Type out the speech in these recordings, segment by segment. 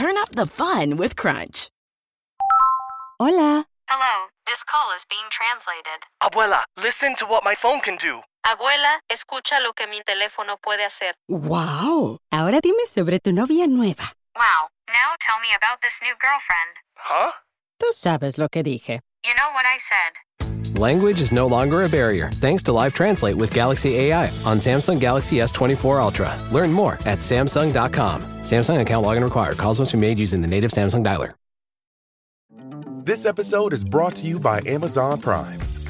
turn up the fun with Crunch. Hola. Hello, this call is being translated. Abuela, listen to what my phone can do. Abuela, escucha lo que mi teléfono puede hacer. Wow. Ahora dime sobre tu novia nueva. Wow, now tell me about this new girlfriend. Huh? Tú sabes lo que dije. You know what I said. Language is no longer a barrier thanks to Live Translate with Galaxy AI on Samsung Galaxy S24 Ultra. Learn more at Samsung.com. Samsung account login required. Calls must be made using the native Samsung dialer. This episode is brought to you by Amazon Prime.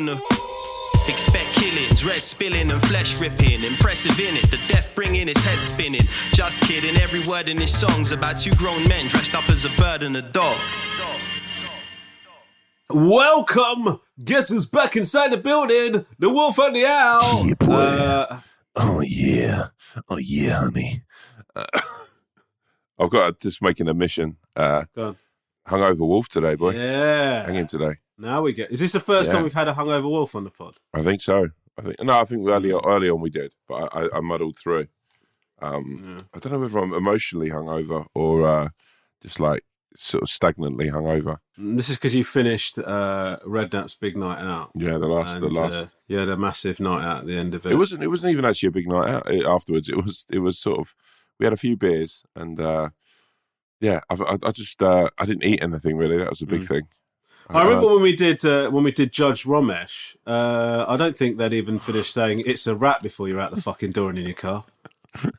and a. Expect killings, red spilling and flesh ripping. Impressive in it, the death bringing his head spinning. Just kidding, every word in his song's about two grown men dressed up as a bird and a dog. Welcome! Guess who's back inside the building? The wolf and the owl! Yeah, boy. Uh, Oh yeah, oh yeah, honey. Uh, I've got to just making a mission. Uh, go on. hungover wolf today, boy. Yeah. Hang in today. Now we get. Is this the first Yeah. time we've had a hungover wolf on the pod? I think so. I think no. I think early early on we did, but I, I, muddled through. Um, I don't know whether I'm emotionally hungover or uh, just like sort of stagnantly hungover. This is because you finished uh, Redknapp's big night out. Yeah, the last, the last. Uh, had a massive night out at the end of it. it wasn't. It wasn't even actually a big night out eh, afterwards. It was. It was sort of. We had a few beers and uh, yeah, I, I, I just uh, I didn't eat anything really. That was a big Mm. thing. I remember when we did uh, when we did Judge Romesh. Uh, I don't think they'd even finished saying it's a wrap before you're out the fucking door and in your car. no,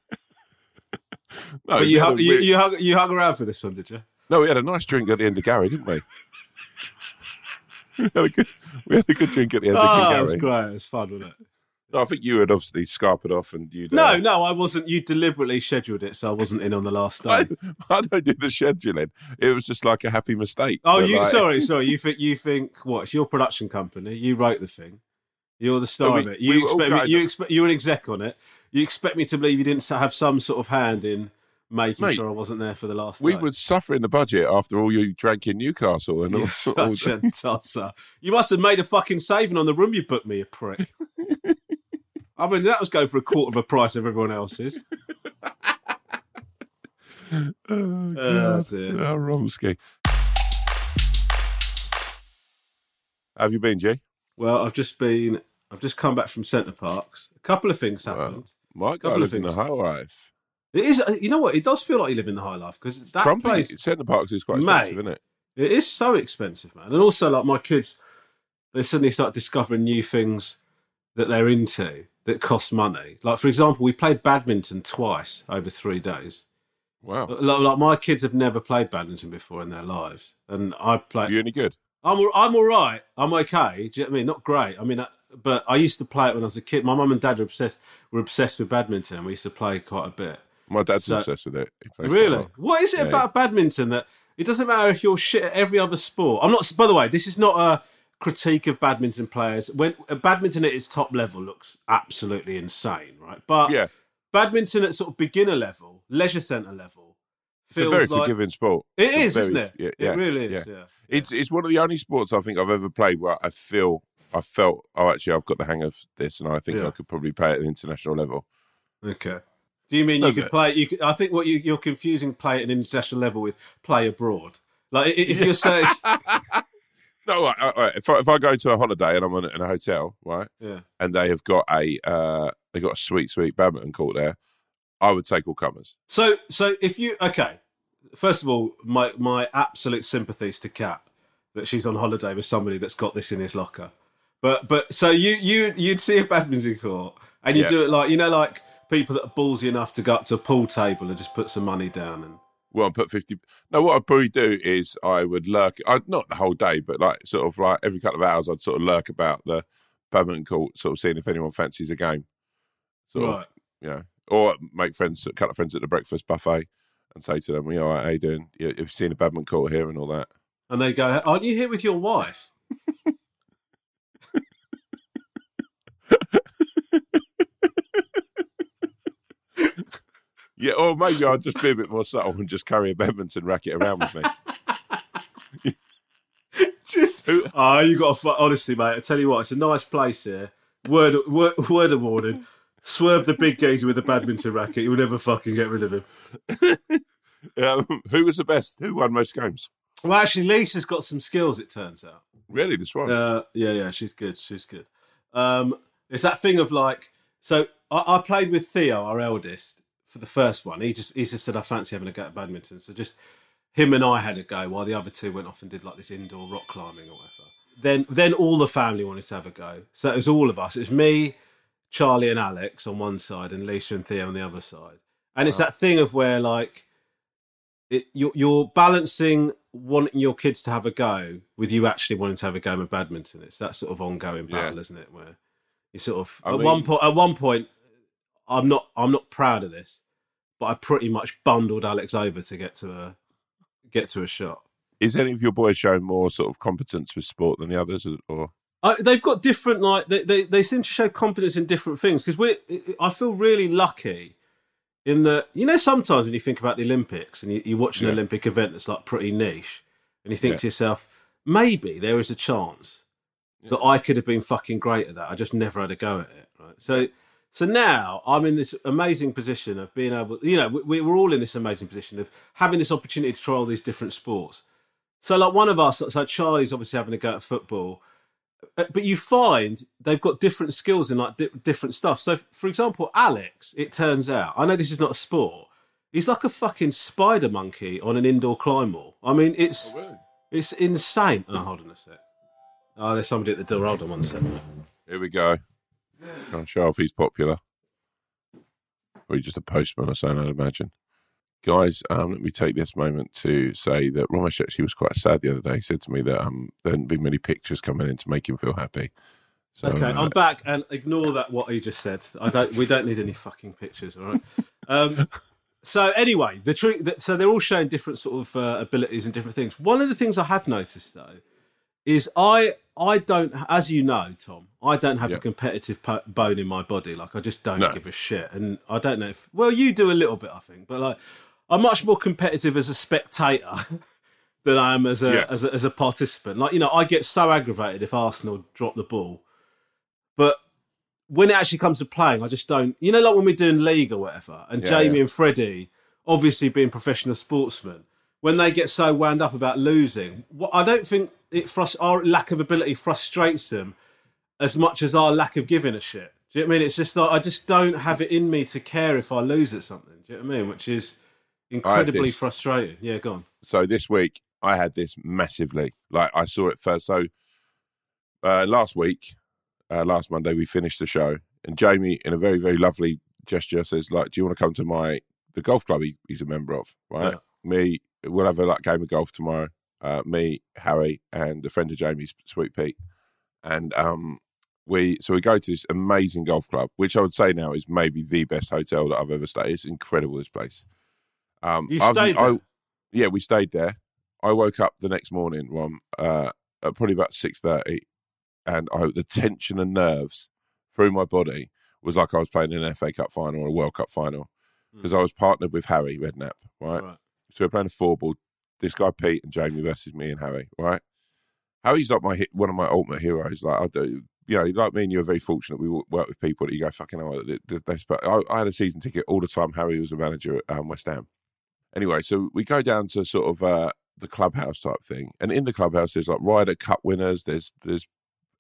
but you hung, you, you hung you hung around for this one, did you? No, we had a nice drink at the end of Gary, didn't we? we, had a good, we had a good drink at the end of Oh, it Gary. was great. It was fun, wasn't it? No, I think you had obviously scarpered off and you. No, uh, no, I wasn't. You deliberately scheduled it, so I wasn't in on the last day. I, I don't do the scheduling. It was just like a happy mistake. Oh, you like- sorry, sorry. You think you think what? It's your production company. You wrote the thing. You're the star we- of it. You all expect me, you expect you're an exec on it. You expect me to believe you didn't have some sort of hand in making Mate, sure I wasn't there for the last. We were suffering the budget after all you drank in Newcastle and all, You're all such a tosser. You must have made a fucking saving on the room you booked me, you prick. I mean, that was going for a quarter of a price of everyone else's. Oh, Oh, dear. Oh, Romsky. How have you been, Jay? Well, I've just been. I've just come back from Center Parcs. A couple of things happened. My guy Couple lives in the high life. It is. You know what? It does feel like you live in the high life because that Trumpy, place. Center Parcs is quite Mate. expensive, isn't it? It is so expensive, man. And also, like my kids, they suddenly start discovering new things that they're into that cost money. Like, for example, we played badminton twice over three days. Wow. Like, like my kids have never played badminton before in their lives, and I play. You any good? I'm I'm all right. I'm okay. Do you know what I mean? Not great. I mean, uh, but I used to play it when I was a kid. My mum and dad were obsessed. Were obsessed with badminton, and we used to play quite a bit. My dad's So- obsessed with it. He plays quite Really? What is it Yeah, about badminton that it doesn't matter if you're shit at every other sport? I'm not. By the way, this is not a critique of badminton players. When uh, badminton at its top level looks absolutely insane, right? But Yeah. badminton at sort of beginner level, leisure centre level, It's a feels very like forgiving sport. It is, very- isn't it? Yeah, It really is, yeah. It's it's one of the only sports I think I've ever played where I feel I felt, oh, actually, I've got the hang of this, and I think Yeah. I could probably play at an international level. Okay. Do you mean No, you could play? You could, I think what you, you're confusing play at an international level with play abroad. Like if you're saying, No, I, I, if I, if I go to a holiday and I'm in, in a hotel, right, yeah, and they have got a uh, they got a sweet, sweet badminton court there, I would take all comers. So, so if you okay, first of all, my my absolute sympathies to Kat that she's on holiday with somebody that's got this in his locker. But but so you you you'd see a badminton court and you Yeah. do it like you know like people that are ballsy enough to go up to a pool table and just put some money down and Well, I put fifty. No, what I'd probably do is I would lurk. I'd, not the whole day, but like sort of like every couple of hours, I'd sort of lurk about the badminton court, sort of seeing if anyone fancies a game. Sort Right. of, yeah. Or make friends, a couple of friends at the breakfast buffet, and say to them, "You know, how you doing? Have you seen a badminton court here and all that?" and they go, "Aren't you here with your wife?" Yeah, or maybe I'd just be a bit more subtle and just carry a badminton racket around with me. Just oh, you got to honestly, mate. I tell you what, it's a nice place here. Word, word, word of warning: swerve the big geezer with a badminton racket. You'll never fucking get rid of him. um, who was the best? Who won most games? Well, actually, Lisa's got some skills. It turns out. Really, this one? Uh, yeah, yeah, she's good. She's good. Um, it's that thing of like, so I, I played with Theo, our eldest, for the first one. He just he just said I fancy having a go at badminton. So just him and I had a go while the other two went off and did like this indoor rock climbing or whatever. Then then all the family wanted to have a go. So it was all of us. It was me, Charlie and Alex on one side, and Lisa and Theo on the other side. And it's that thing of where like it, you're, you're balancing wanting your kids to have a go with you actually wanting to have a game of badminton. It's that sort of ongoing battle, isn't it? Where you sort of I at one point, at one point, I'm not, I'm not proud of this, but I pretty much bundled Alex over to get to a, get to a shot. Is any of your boys showing more sort of competence with sport than the others, or I, they've got different like they, they they seem to show competence in different things because we I feel really lucky in that you know sometimes when you think about the Olympics and you, you watch an Yeah. Olympic event that's like pretty niche and you think Yeah. to yourself maybe there is a chance that I could have been fucking great at that I just never had a go at it right so so now I'm in this amazing position of being able you know we, we're all in this amazing position of having this opportunity to try all these different sports so like one of us so Charlie's obviously having a go at football uh, but you find they've got different skills in like di- different stuff. So, for example, Alex, it turns out, I know this is not a sport. He's like a fucking spider monkey on an indoor climb wall. I mean, it's it's insane. Oh, hold on a sec. Oh, there's somebody at the door. Hold on one second. here we go? To show off he's popular. Or he's just a postman or something, I'd imagine. Guys, um, let me take this moment to say that Romesh actually was quite sad the other day. He said to me that um, there hadn't been many pictures coming in to make him feel happy. So, okay, uh, I'm back, and ignore that what he just said. I don't. We don't need any fucking pictures, all right? Um, so anyway, the trick. So they're all showing different sort of uh, abilities and different things. One of the things I have noticed though is I I don't, as you know, Tom, I don't have Yeah. a competitive po- bone in my body. Like I just don't No. give a shit, and I don't know if well you do a little bit, I think, but like I'm much more competitive as a spectator. Than I am as a, Yeah. as a as a participant. Like you know, I get so aggravated if Arsenal drop the ball, but when it actually comes to playing, I just don't. You know, like when we're doing league or whatever, and Yeah, Jamie yeah. and Freddie, obviously being professional sportsmen, when they get so wound up about losing, what I don't think it frust- our lack of ability frustrates them as much as our lack of giving a shit. Do you know what I mean? It's just like I just don't have it in me to care if I lose at something. Do you know what I mean? Which is incredibly this- frustrating. Yeah, go on. so this week I had this massively. Like I saw it first. So uh, last week, uh, last Monday, we finished the show, and Jamie, in a very very lovely gesture, says, "Like, do you want to come to my the golf club he, he's a member of? Right? Yeah. Me, we'll have a like game of golf tomorrow. Uh, me, Harry, and a friend of Jamie's, Sweet Pete, and um." We so we go to this amazing golf club, which I would say now is maybe the best hotel that I've ever stayed. It's incredible. This place. Um, You I've- stayed I- there? yeah, we stayed there. I woke up the next morning, Rom, uh, at probably about six thirty, and I the tension and nerves through my body was like I was playing in an FA Cup final or a World Cup final because I was partnered with Harry Redknapp, right? Right. So we're playing a four ball. This guy Pete and Jamie versus me and Harry, right? Harry's like my one of my ultimate heroes. Like I do, you know, like me and you are very fortunate. We work with people that you go fucking hell. They, they, I, I had a season ticket all the time. Harry was a manager at um, West Ham. Anyway, so we go down to sort of uh, the clubhouse type thing, and in the clubhouse there's like Ryder Cup winners. There's there's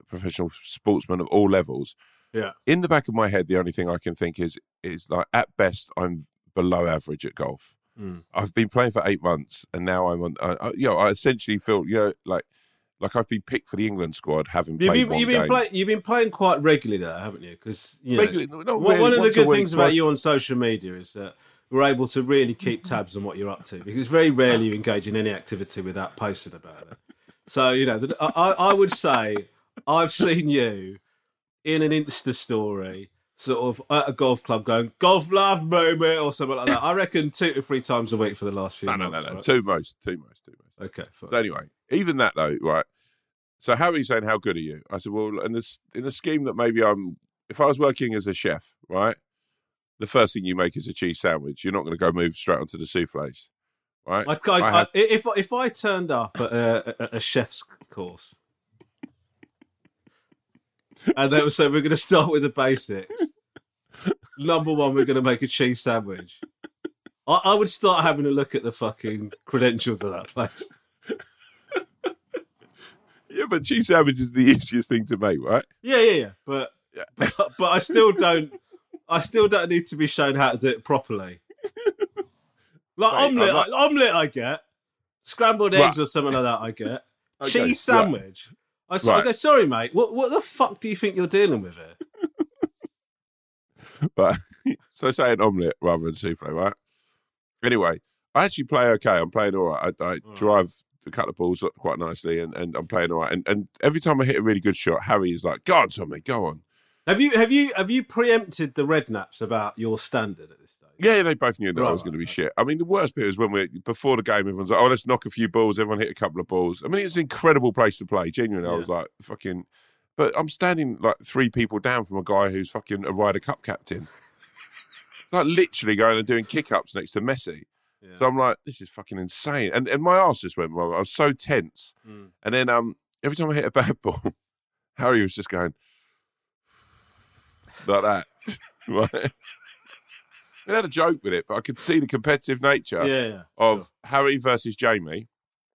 professional sportsmen of all levels. Yeah. In the back of my head, the only thing I can think is is like at best I'm below average at golf. Mm. I've been playing for eight months, and now I'm on. I, I, you know, I essentially feel you know like like I've been picked for the England squad, having You've played been, you've been. You've been playing quite regularly, there, haven't you? Because you know, Regularly, no, not one, really, one of the good things about you on social media is that we're able to really keep tabs on what you're up to. Because very rarely you engage in any activity without posting about it. So you know, the- I I would say I've seen you in an Insta story. Sort of at a golf club going, golf love moment or something like that. I reckon two to three times a week for the last few No, no, months. no, no. right? Two most, two most, two most. Okay, fine. So anyway, even that though, right? So Harry's saying, "How good are you?" I said, "Well, in this in a scheme that maybe I'm, if I was working as a chef, right? The first thing you make is a cheese sandwich. You're not going to go move straight onto the souffles, right? I, I, I I, had- if if I turned up at a, a chef's course, and they would say we're going to start with the basics. Number one, we're going to make a cheese sandwich. I, I would start having a look at the fucking credentials of that place. yeah, but cheese sandwich is the easiest thing to make, right? Yeah, yeah, yeah. But but, but I still don't. I still don't need to be shown how to do it properly. Like Right, omelette, I'm not- I- get scrambled Right. eggs or something like that. I get Okay, cheese right. sandwich. I, s- I Right. go, sorry, mate. What what the fuck do you think you're dealing with here? But so say an omelette rather than souffle, right? Anyway, I actually play okay. I'm playing all right. I, I drive a couple of balls up quite nicely, and, and I'm playing all right. And, and every time I hit a really good shot, Harry is like, "Go on, Tommy, go on." Have you have you have you preempted the Redknapps about your standard at this? Yeah, they both knew that I was going to be shit. I mean, the worst bit was when we before the game, everyone's like, "Oh, let's knock a few balls." Everyone hit a couple of balls. I mean, it's an incredible place to play. Genuinely, I was like, "Fucking," but I'm standing like three people down from a guy who's fucking a Ryder Cup captain. Like literally going and doing kick ups next to Messi. So I'm like, this is fucking insane. And and my ass just went wrong. I was so tense. Mm. And then um, every time I hit a bad ball, Harry was just going like that. right. We had a joke with it, but I could see the competitive nature Yeah, yeah, of Harry versus Jamie,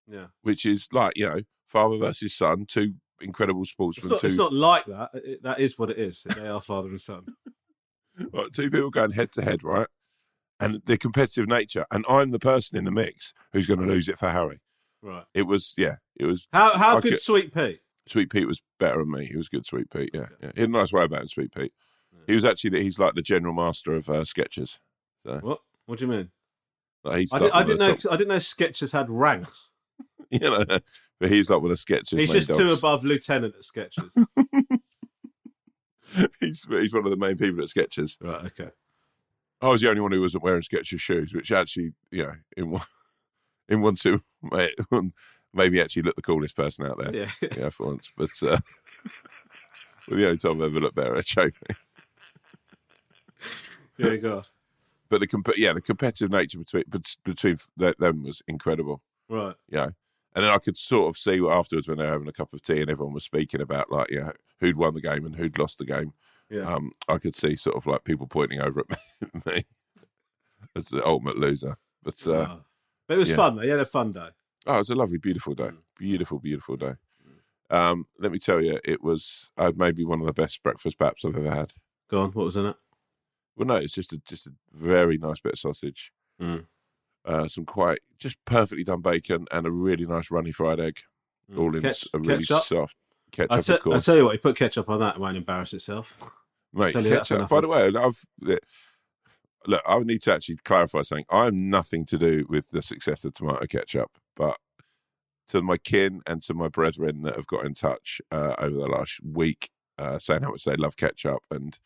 Yeah. which is like, you know, father versus son, two incredible It's sportsmen, not, two, it's not like that. It- that is what it is. They are father and son. right, two people going head to head, right? And the competitive nature. And I'm the person in the mix who's going to lose it for Harry. Right. It was, yeah, it was. How how I good could- Sweet Pete? Sweet Pete was better than me. He was good, Sweet Pete. Yeah, yeah. He had a nice way about him, Sweet Pete. He was actually he's like the general master of uh, Skechers. So What? What do you mean? like, he's I, like did, I didn't know. top- I didn't know Skechers had ranks. you know, but he's like one of Skechers. He's just two above lieutenant at Skechers. he's he's one of the main people at Skechers. right. Okay. I was the only one who wasn't wearing Skechers shoes, which actually, you know, in one, in one two, maybe actually looked the coolest person out there. Yeah. yeah, for once. But uh, well, the only time I've ever looked better at Jamie. Yeah. God. But the comp- yeah, the competitive nature between between them was incredible. Right. You know, and then I could sort of see afterwards when they were having a cup of tea and everyone was speaking about like, you know, who'd won the game and who'd lost the game. Yeah. Um, I could see sort of like people pointing over at me as the ultimate loser. But uh, Wow. But it was yeah. fun though. You had a fun day. Oh, it was a lovely, beautiful day. Mm. Beautiful, beautiful day. Um, let me tell you, it was uh, maybe one of the best breakfast baps I've ever had. Go on. What was in it? Well, no, it's just a just a very nice bit of sausage, Mm. uh, some quite just perfectly done bacon, and a really nice runny fried egg, all in Ketch- a really ketchup? soft ketchup. I, te- of course, I tell you what, you put ketchup on that, it won't embarrass itself. mate. tell you that for Ketchup. By the way, I've look. I need to actually clarify something. I have nothing to do with the success of tomato ketchup, but to my kin and to my brethren that have got in touch uh, over the last week, uh, saying how much they love ketchup, and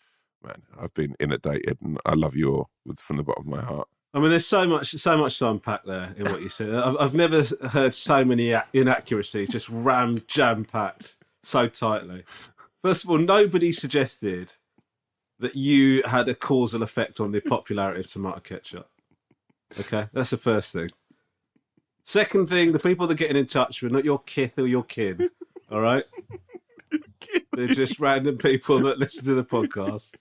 man, I've been inundated, and I love you all with, from the bottom of my heart. I mean, there's so much, so much to unpack there in what you said. I've, I've never heard so many inaccuracies just rammed, jam packed so tightly. First of all, nobody suggested that you had a causal effect on the popularity of tomato ketchup. Okay, that's the first thing. Second thing, the people that are getting in touch with not your kith or your kin All right. They're just random people that listen to the podcast,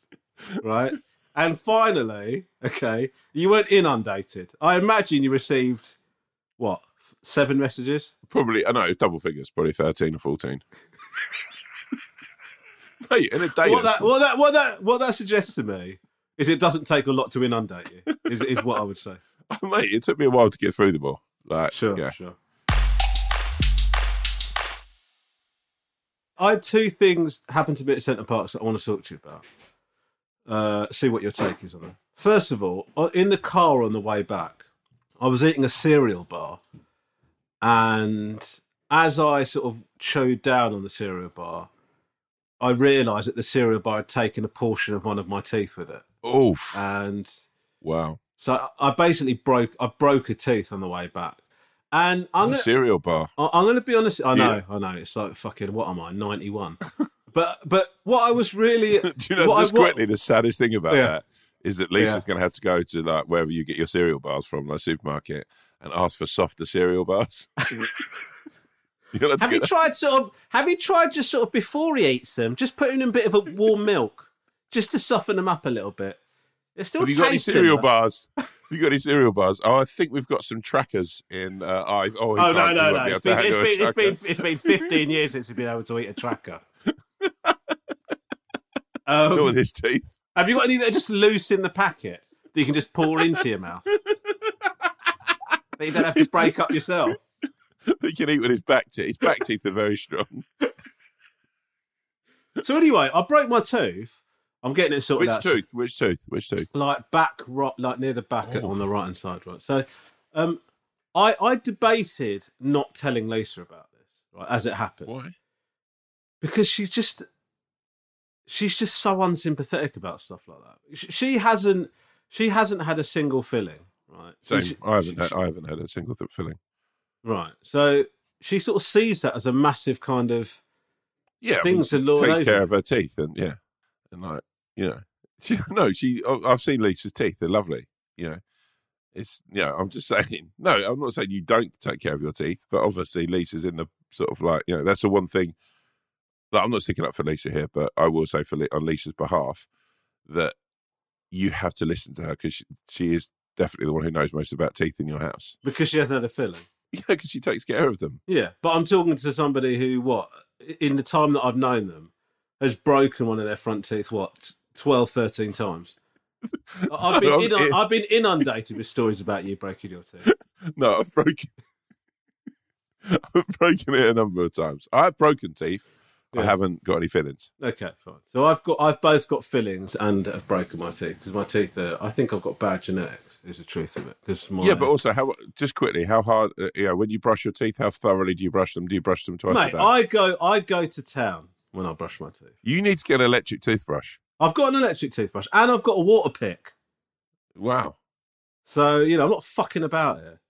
right? And finally, okay, you weren't inundated. I imagine you received what seven messages. Probably, I know it's double figures, probably thirteen or fourteen. Mate, in a day, What that, what that, what that, what that suggests to me is it doesn't take a lot to inundate you. Is is what I would say. Oh, mate, it took me a while to get through them all. Like, Sure, yeah. sure. I had two things happen to me at Center Parcs that I want to talk to you about. Uh, see what your take is on them. First of all, in the car on the way back, I was eating a cereal bar, and as I sort of chewed down on the cereal bar, I realised that the cereal bar had taken a portion of one of my teeth with it, Oof! and wow. so I basically broke. I broke a tooth on the way back, and I'm A gonna, cereal bar. I- I'm going to be honest. I know, Yeah. I know. It's like fucking. What am I? Ninety one. but but what I was really. Do you know what I- just what- quickly the saddest thing about Yeah. that is that Lisa's Yeah. going to have to go to like wherever you get your cereal bars from, like supermarket, and ask for softer cereal bars. Have you tried sort of? Have you tried just sort of before he eats them, just putting in a bit of a warm milk, just to soften them up a little bit? It still Have you got any cereal similar. bars? You got any cereal bars? Oh, I think we've got some trackers in. Uh, oh, oh, no no no! It's been it's been it's been it's been fifteen years since we've been able to eat a tracker. Um, Not with his teeth. Have you got any that are just loose in the packet that you can just pour into your mouth? that you don't have to break up yourself. He can eat with his back teeth. His back teeth are very strong. So anyway, I broke my tooth. I'm getting it sorted Which out. tooth? Which tooth? Which tooth? Like back, right, like near the back Oh. on the right hand side, right. So, um, I I debated not telling Lisa about this, right, as it happened, Why? because she just she's just so unsympathetic about stuff like that. Sh- She hasn't she hasn't had a single filling, right? Same. She- I haven't. she- Had, I haven't had a single th- filling. Right. So she sort of sees that as a massive kind of Yeah, things I to mean, lord takes over. care of her teeth, and yeah, and like you know, she, no, she. oh, I've seen Lisa's teeth; they're lovely. You know, it's yeah. I'm just saying. No, I'm not saying you don't take care of your teeth, but obviously Lisa's in the sort of like you know that's the one thing. Like, I'm not sticking up for Lisa here, but I will say for on Lisa's behalf that you have to listen to her because she, she is definitely the one who knows most about teeth in your house. because she hasn't had a filling. Yeah, because she takes care of them. Yeah, but I'm talking to somebody who, what, in the time that I've known them, has broken one of their front teeth, what, 12, 13 times. I've been, I'm inun- in- I've been inundated with stories about you breaking your teeth. No, I've broken. I've broken it a number of times. I've broken teeth. I haven't got any fillings. Okay, fine. So I've got, I've both got fillings and have broken my teeth because my teeth are. I think I've got bad genetics. Is the truth of it? Because Yeah, but also, how just quickly, how hard? Uh, you know, when you brush your teeth, how thoroughly do you brush them? Do you brush them twice mate, a day? I go, I go to town when I brush my teeth. You need to get an electric toothbrush. I've got an electric toothbrush and I've got a water pick. Wow. So you know, I'm not fucking about it.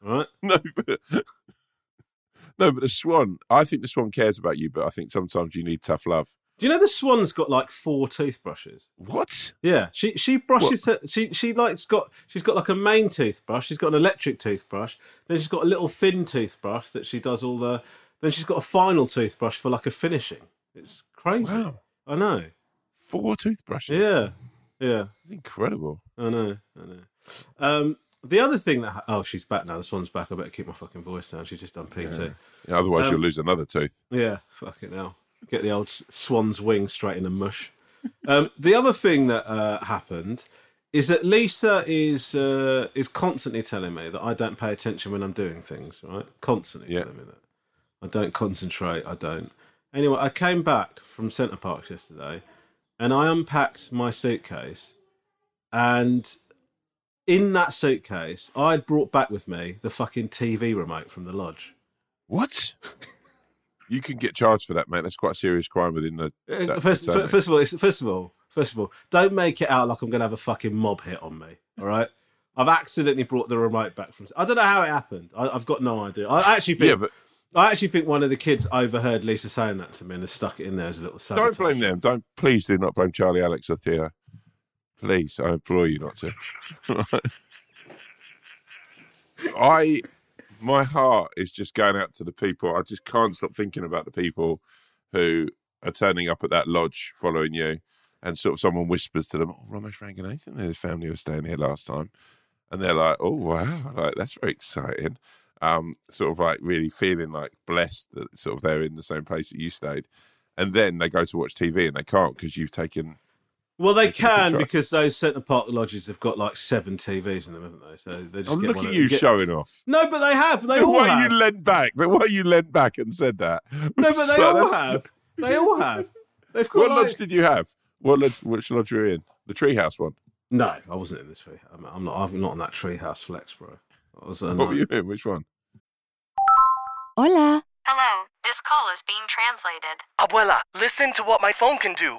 Right? No, but, no, but the swan. I think the swan cares about you, but I think sometimes you need tough love. Do you know the swan's got like four toothbrushes? What? Yeah, she she brushes her. She she like's got she's got like a main toothbrush. She's got an electric toothbrush. Then she's got a little thin toothbrush that she does all the. Then she's got a final toothbrush for like a finishing. It's crazy. Wow. I know. Four toothbrushes. Yeah, yeah. Incredible. I know. I know. Um, the other thing that ha- oh she's back now. The swan's back. I better keep my fucking voice down. She's just done PT. Yeah, otherwise, Um, you'll lose another tooth. Yeah, fucking hell. Get the old swan's wing straight in the mush. Um, the other thing that uh, happened is that Lisa is uh, is constantly telling me that I don't pay attention when I'm doing things. Right, constantly Yeah. telling me that I don't concentrate. I don't. Anyway, I came back from Center Parcs yesterday, and I unpacked my suitcase, and in that suitcase, I had brought back with me the fucking TV remote from the lodge. What? you can get charged for that, mate. That's quite a serious crime within the. Uh, that First, first of all, it's, first of all, first of all, don't make it out like I'm going to have a fucking mob hit on me. All right, I've accidentally brought the remote back from. I don't know how it happened. I, I've got no idea. I actually think. Yeah, but I actually think one of the kids overheard Lisa saying that to me and has stuck it in there as a little. don't blame them. Don't please do not blame Charlie, Alex, or Theo. Please, I implore you not to. I my heart is just going out to the people. I just can't stop thinking about the people who are turning up at that lodge following you, and sort of someone whispers to them, "Oh, Romesh Ranganathan and his family were staying here last time," and they're like, "Oh wow, like that's very exciting." Um, sort of like really feeling like blessed that sort of they're in the same place that you stayed, and then they go to watch TV and they can't because you've taken. Well, they can because those Centre Park lodges have got like seven TVs in them, haven't they? So they just Oh, get look one at you get- showing off. No, but they have. They all why have. you leant back? Why you leant back and said that? No, but they So all that's- have. They all have. They've got What like... lodge did you have? What lodge? Which lodge were you in? The treehouse one. No, I wasn't in this tree. I'm, I'm not. I'm not on that treehouse flex, bro. I was. Uh, What were you in? Which one? Hola. Hello, this call is being translated. Abuela, listen to what my phone can do.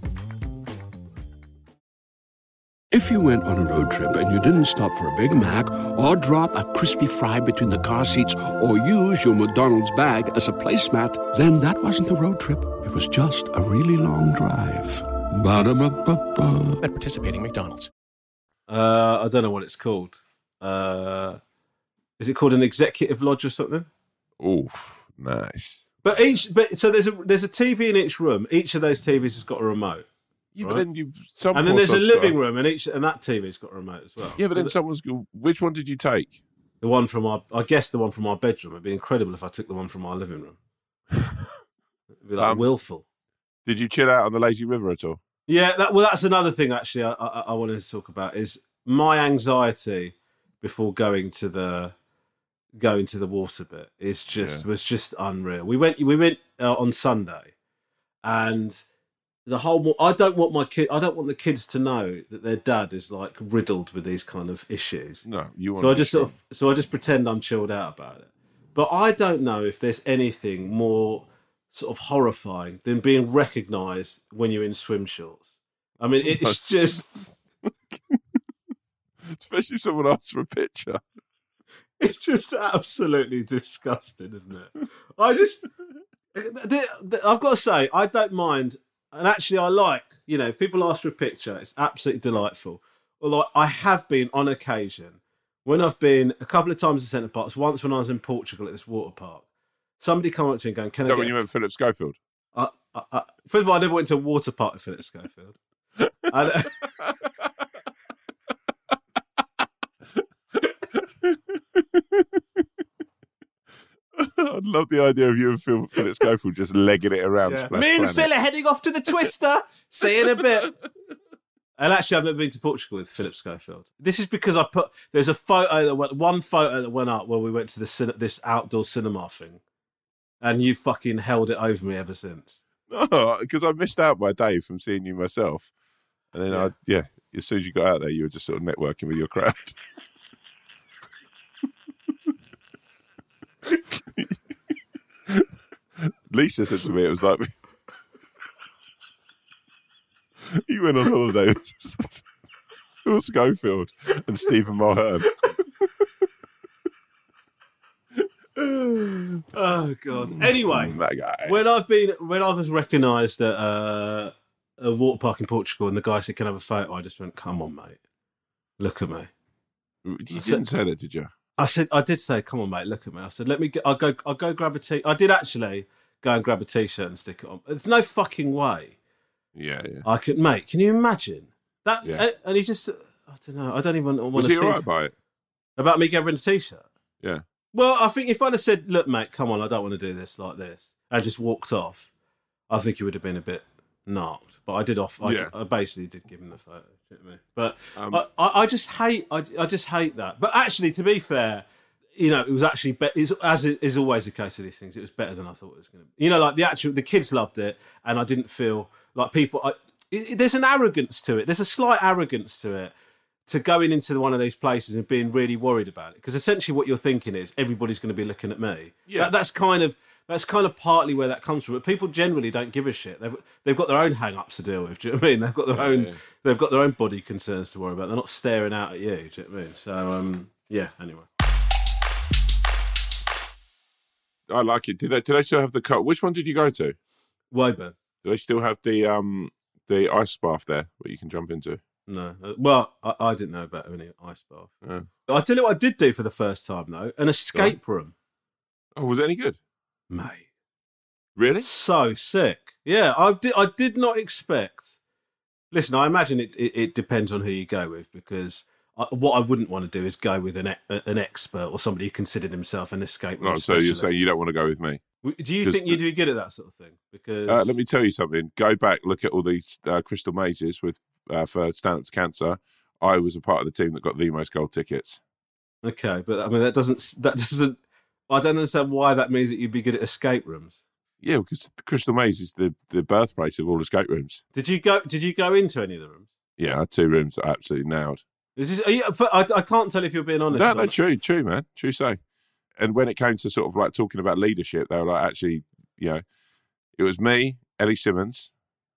If you went on a road trip and you didn't stop for a Big Mac or drop a crispy fry between the car seats or use your McDonald's bag as a placemat, then that wasn't a road trip. It was just a really long drive. Ba-da-ba-ba-ba. At participating McDonald's. Uh, I don't know what it's called. Uh, is it called an executive lodge or something? Oof, nice. But each, but so there's a there's a TV in each room. Each of those TVs has got a remote. Yeah, right? but then you. Some and then there's a living room, and each and that TV's got a remote as well. Yeah, but So then the- someone's. Which one did you take? the one from our, I guess the one from our bedroom. It'd be incredible if I took the one from our living room. It'd be like Um, willful. Did you chill out on the lazy river at all? Yeah, that, well, that's another thing actually. I, I, I wanted to talk about is my anxiety before going to the going to the water bit is just was just unreal. We went we went uh, on Sunday, and the whole. I don't want my kid. I don't want the kids to know that their dad is like riddled with these kind of issues. No, you want. So I just sort of, so I just pretend I'm chilled out about it. But I don't know if there's anything more sort of horrifying than being recognised when you're in swim shorts. I mean, it's just, Especially if someone asks for a picture. it's just absolutely disgusting, isn't it? I just, eh, I've got to say, I don't mind, and actually, I like, you know, if people ask for a picture, it's absolutely delightful. Although I have been on occasion when I've been a couple of times at Center Parcs. Once when I was in Portugal at this water park, somebody come up to me and going, "Can Is I that get?" when you went Philip Schofield? I, I, I, first of all, I never went to a water park at Philip Schofield. I, I'd love the idea of you and Phil, Philip Schofield just legging it around. Yeah. Splash Me and Planet. Phil are heading off to the Twister. See you in a bit. And actually, I've never been to Portugal with Philip Schofield. This is because I put there's a photo that went one photo that went up where we went to the cin- this outdoor cinema thing, and you fucking held it over me ever since. No, because I missed out by day from seeing you myself. And then, I, yeah, as soon as you got out there, you were just sort of networking with your crowd. Lisa said to me, it was like, you went on holiday with Phil Schofield and Stephen Mulhern. oh god. Anyway, that guy. when I've been when I was recognised at uh, a water park in Portugal, and the guy said, "Can I have a photo?" I just went, "Come on, mate, look at me." You I didn't said- say that, did you? I said, I did say, "Come on, mate, look at me." I said, "Let me. Go, I'll go. I'll go grab a t. I did actually go and grab a t-shirt and stick it on. There's no fucking way Yeah, yeah. I could, mate. Can you imagine that? Yeah. And he just, I don't know. I don't even want Was to he think alright by it? about me getting a t-shirt. Yeah. Well, I think if I'd have said, "Look, mate, come on, I don't want to do this like this," and just walked off, I think he would have been a bit knocked. But I did off. I, Yeah. I basically did give him the photo. you know I mean? But Um, I, I, I just hate. I, I just hate that. But actually, to be fair, you know, it was actually be- is as is always the case with these things. It was better than I thought it was going to be. You know, like the actual the kids loved it, and I didn't feel like people. I, it, there's an arrogance to it. There's a slight arrogance to it to going into one of these places and being really worried about it because essentially what you're thinking is everybody's going to be looking at me. Yeah. That- that's kind of that's kind of partly where that comes from. But people generally don't give a shit. They've they've got their own hang-ups to deal with. Do you know what I mean? They've got their own yeah. they've got their own body concerns to worry about. They're not staring out at you. Do you know what I mean? So um, yeah. Anyway, I like it. Did they? Did they still have the cut? Which one did you go to? Woburn. Do they still have the um the ice bath there where you can jump into? No. Uh, Well, I, I didn't know about any ice bath. Yeah. I tell you what I did do for the first time though, an escape room. Oh, was it any good? Mate. Really? So sick. Yeah, I did. I did not expect. Listen, I imagine it. It, it depends on who you go with because what I wouldn't want to do is go with an an expert or somebody who considered himself an escape room Oh, so you're saying you don't want to go with me? Do you think you'd be good at that sort of thing? Because Uh, let me tell you something. Go back, look at all these uh, crystal mazes with uh, for stand up to cancer. I was a part of the team that got the most gold tickets. okay, but I mean that doesn't that doesn't. I don't understand why that means that you'd be good at escape rooms. Yeah, because the crystal maze is the, the birthplace of all escape rooms. Did you go? Did you go into any of the rooms? Yeah, I had two rooms that I absolutely nailed. Is this? Are you, I, I can't tell if you're being honest. No, no, true, true, man, true. Say, and when it came to sort of like talking about leadership, they were like, actually, you know, it was me, Ellie Simmons,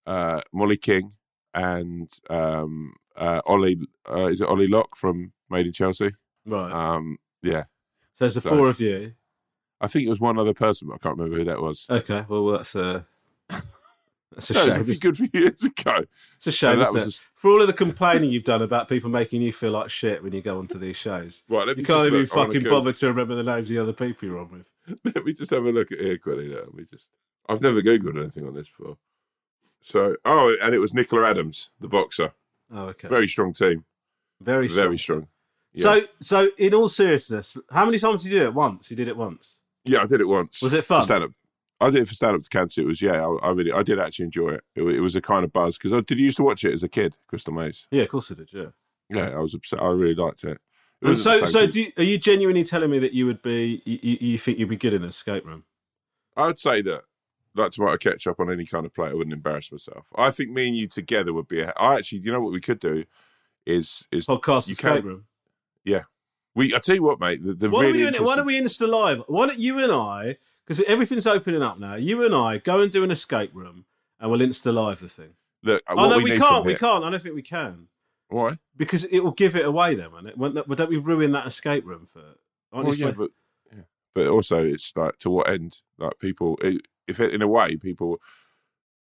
uh, Molly King, and um, uh, Ollie. Uh, is it Ollie Locke from Made in Chelsea? Right. Um, yeah. So there's the so- four of you. I think it was one other person, but I can't remember who that was. Okay, well that's a that's a No, shame. it was a good few years ago. It's a shame, that isn't was it? just- For all of the complaining you've done about people making you feel like shit when you go onto these shows. Right, let me you can't even look. Fucking bother to remember the names of the other people you're on with. Let me just have a look at here quickly. Let me just. I've never googled anything on this before. So, oh, and it was Nicola Adams, the boxer. Oh, okay. Very strong team. Very strong. very strong. Yeah. So, so in all seriousness, how many times did you do it? Once. You did it once. yeah, I did it once. Was it fun? Stand up. I did it for stand up to cancer. It was yeah. I, I really, I did actually enjoy it. It, it was a kind of buzz because I did you used to watch it as a kid, Crystal Maze. Yeah, of course I did. Yeah. Yeah, I was upset. I really liked it. It so, so do you, are you genuinely telling me that you would be? You, you think you'd be good in an escape room? I would say that like tomato ketchup on any kind of plate. I wouldn't embarrass myself. I think me and you together would be. A, I actually, you know what we could do is is Podcast escape can- room. Yeah, we. I tell you what, mate. The, the Why really don't we? Why interesting- don't we Insta live? Why don't you and I? Because everything's opening up now. You and I go and do an escape room, and we'll Insta live the thing. look? Uh, oh what no, we, we can't. We can't. I don't think we can Why? because it will give it away. Then, man. Won't that- Don't we ruin that escape room for? aren't Well, you yeah, but yeah. but also it's like to what end? Like people, i- if it, in a way people,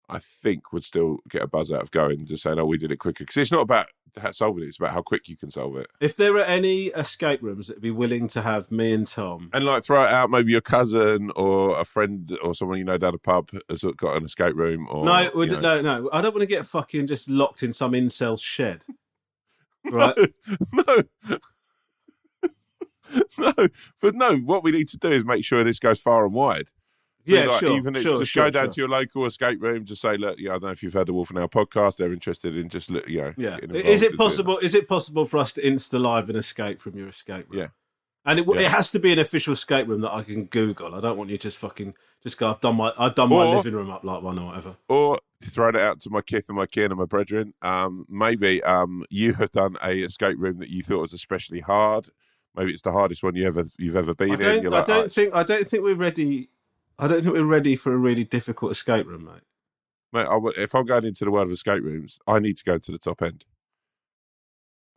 I think would still get a buzz out of going just saying, "Oh, we did it quicker," because it's not about solving it; it's about how quick you can solve it. If there are any escape rooms that would be willing to have me and Tom, And like throw it out, maybe your cousin or a friend or someone you know down a pub has got an escape room. Or no, we you d know. no, no, I don't want to get fucking just locked in some incel shed. Right? no. no, but no. What we need to do is make sure this goes far and wide. Yeah, like, sure, Even if- sure, just sure, go down to your local escape room. Just say, look, yeah, I don't know if you've heard the Wolf and Owl podcast. They're interested in just, look, you know, Yeah. Is it possible? Is it possible for us to insta live an escape from your escape room? Yeah. And it, Yeah. it has to be an official escape room that I can Google. I don't want you just fucking just go. I've done my I've done my living room up like one or whatever. Or throwing it out to my kith and my kin and my brethren. Um, maybe um, you have done a escape room that you thought was especially hard. Maybe it's the hardest one you ever you've ever been I in. You're I don't "Oh, think. I don't think we're ready. I don't think we're ready for a really difficult escape room, mate. Mate, I, if I'm going into the world of escape rooms, I need to go to the top end.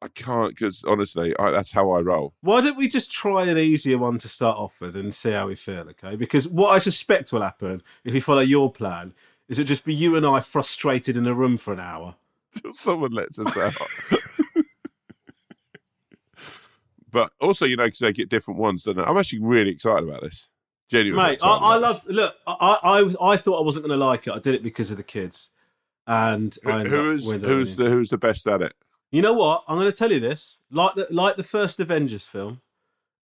I can't because honestly, I, that's how I roll. Why don't we just try an easier one to start off with and see how we feel? Okay, because what I suspect will happen if we follow your plan is it just be you and I frustrated in a room for an hour. Till someone lets us out. but also, you know, because they get different ones. Don't they? I'm actually really excited about this. Genuinely, Mate, I, I loved. Look, I, I, was- I thought I wasn't going to like it. I did it because of the kids, and Who up- is we ended up who's the who's the best at it? You know what? I'm going to tell you this. Like the like the first Avengers film,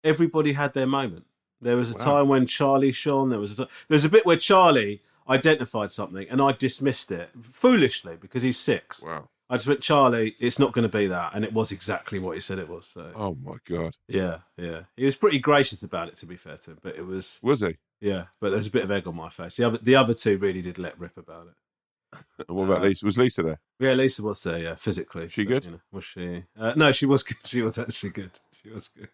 everybody had their moment. There was a Wow. time when Charlie shone. There was a, there's a bit where Charlie identified something, and I dismissed it foolishly because he's six. Wow. I just went, Charlie, it's not going to be that, and it was exactly what he said it was. So Oh my god, yeah, yeah, he was pretty gracious about it, to be fair to him. But it was, was he? yeah, but there's a bit of egg on my face. The other, the other two really did let rip about it. What about Uh, Lisa? Was Lisa there? Yeah, Lisa was there, yeah, physically. She but, good? You know, was she? Uh, no, she was good. She was actually good. She was good.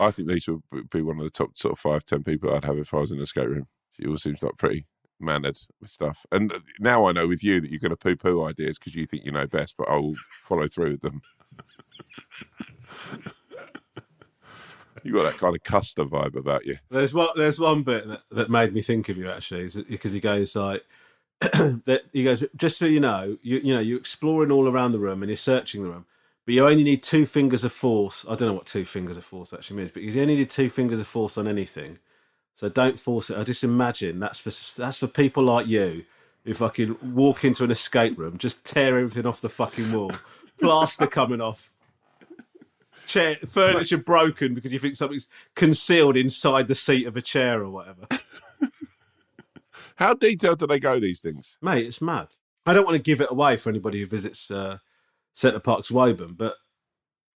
I think Lisa would be one of the top sort of five, ten people I'd have if I was in the skate room. She always seems like pretty mannered with stuff. And uh, now I know with you that you're going to poo poo ideas because you think you know best, but I will follow through with them. you got that kind of Custer vibe about you. There's one. There's one bit that, that made me think of you actually, because he goes like, that he goes, just so you know, you you know, you're exploring all around the room and you're searching the room, but you only need two fingers of force. I don't know what two fingers of force actually means, but you only need two fingers of force on anything. So don't force it. I just imagine that's for that's for people like you who fucking walk into an escape room, just tear everything off the fucking wall, plaster coming off. Chair, furniture broken because you think something's concealed inside the seat of a chair or whatever. How detailed do they go, these things? Mate, it's mad. I don't want to give it away for anybody who visits uh, Center Parcs Woburn, but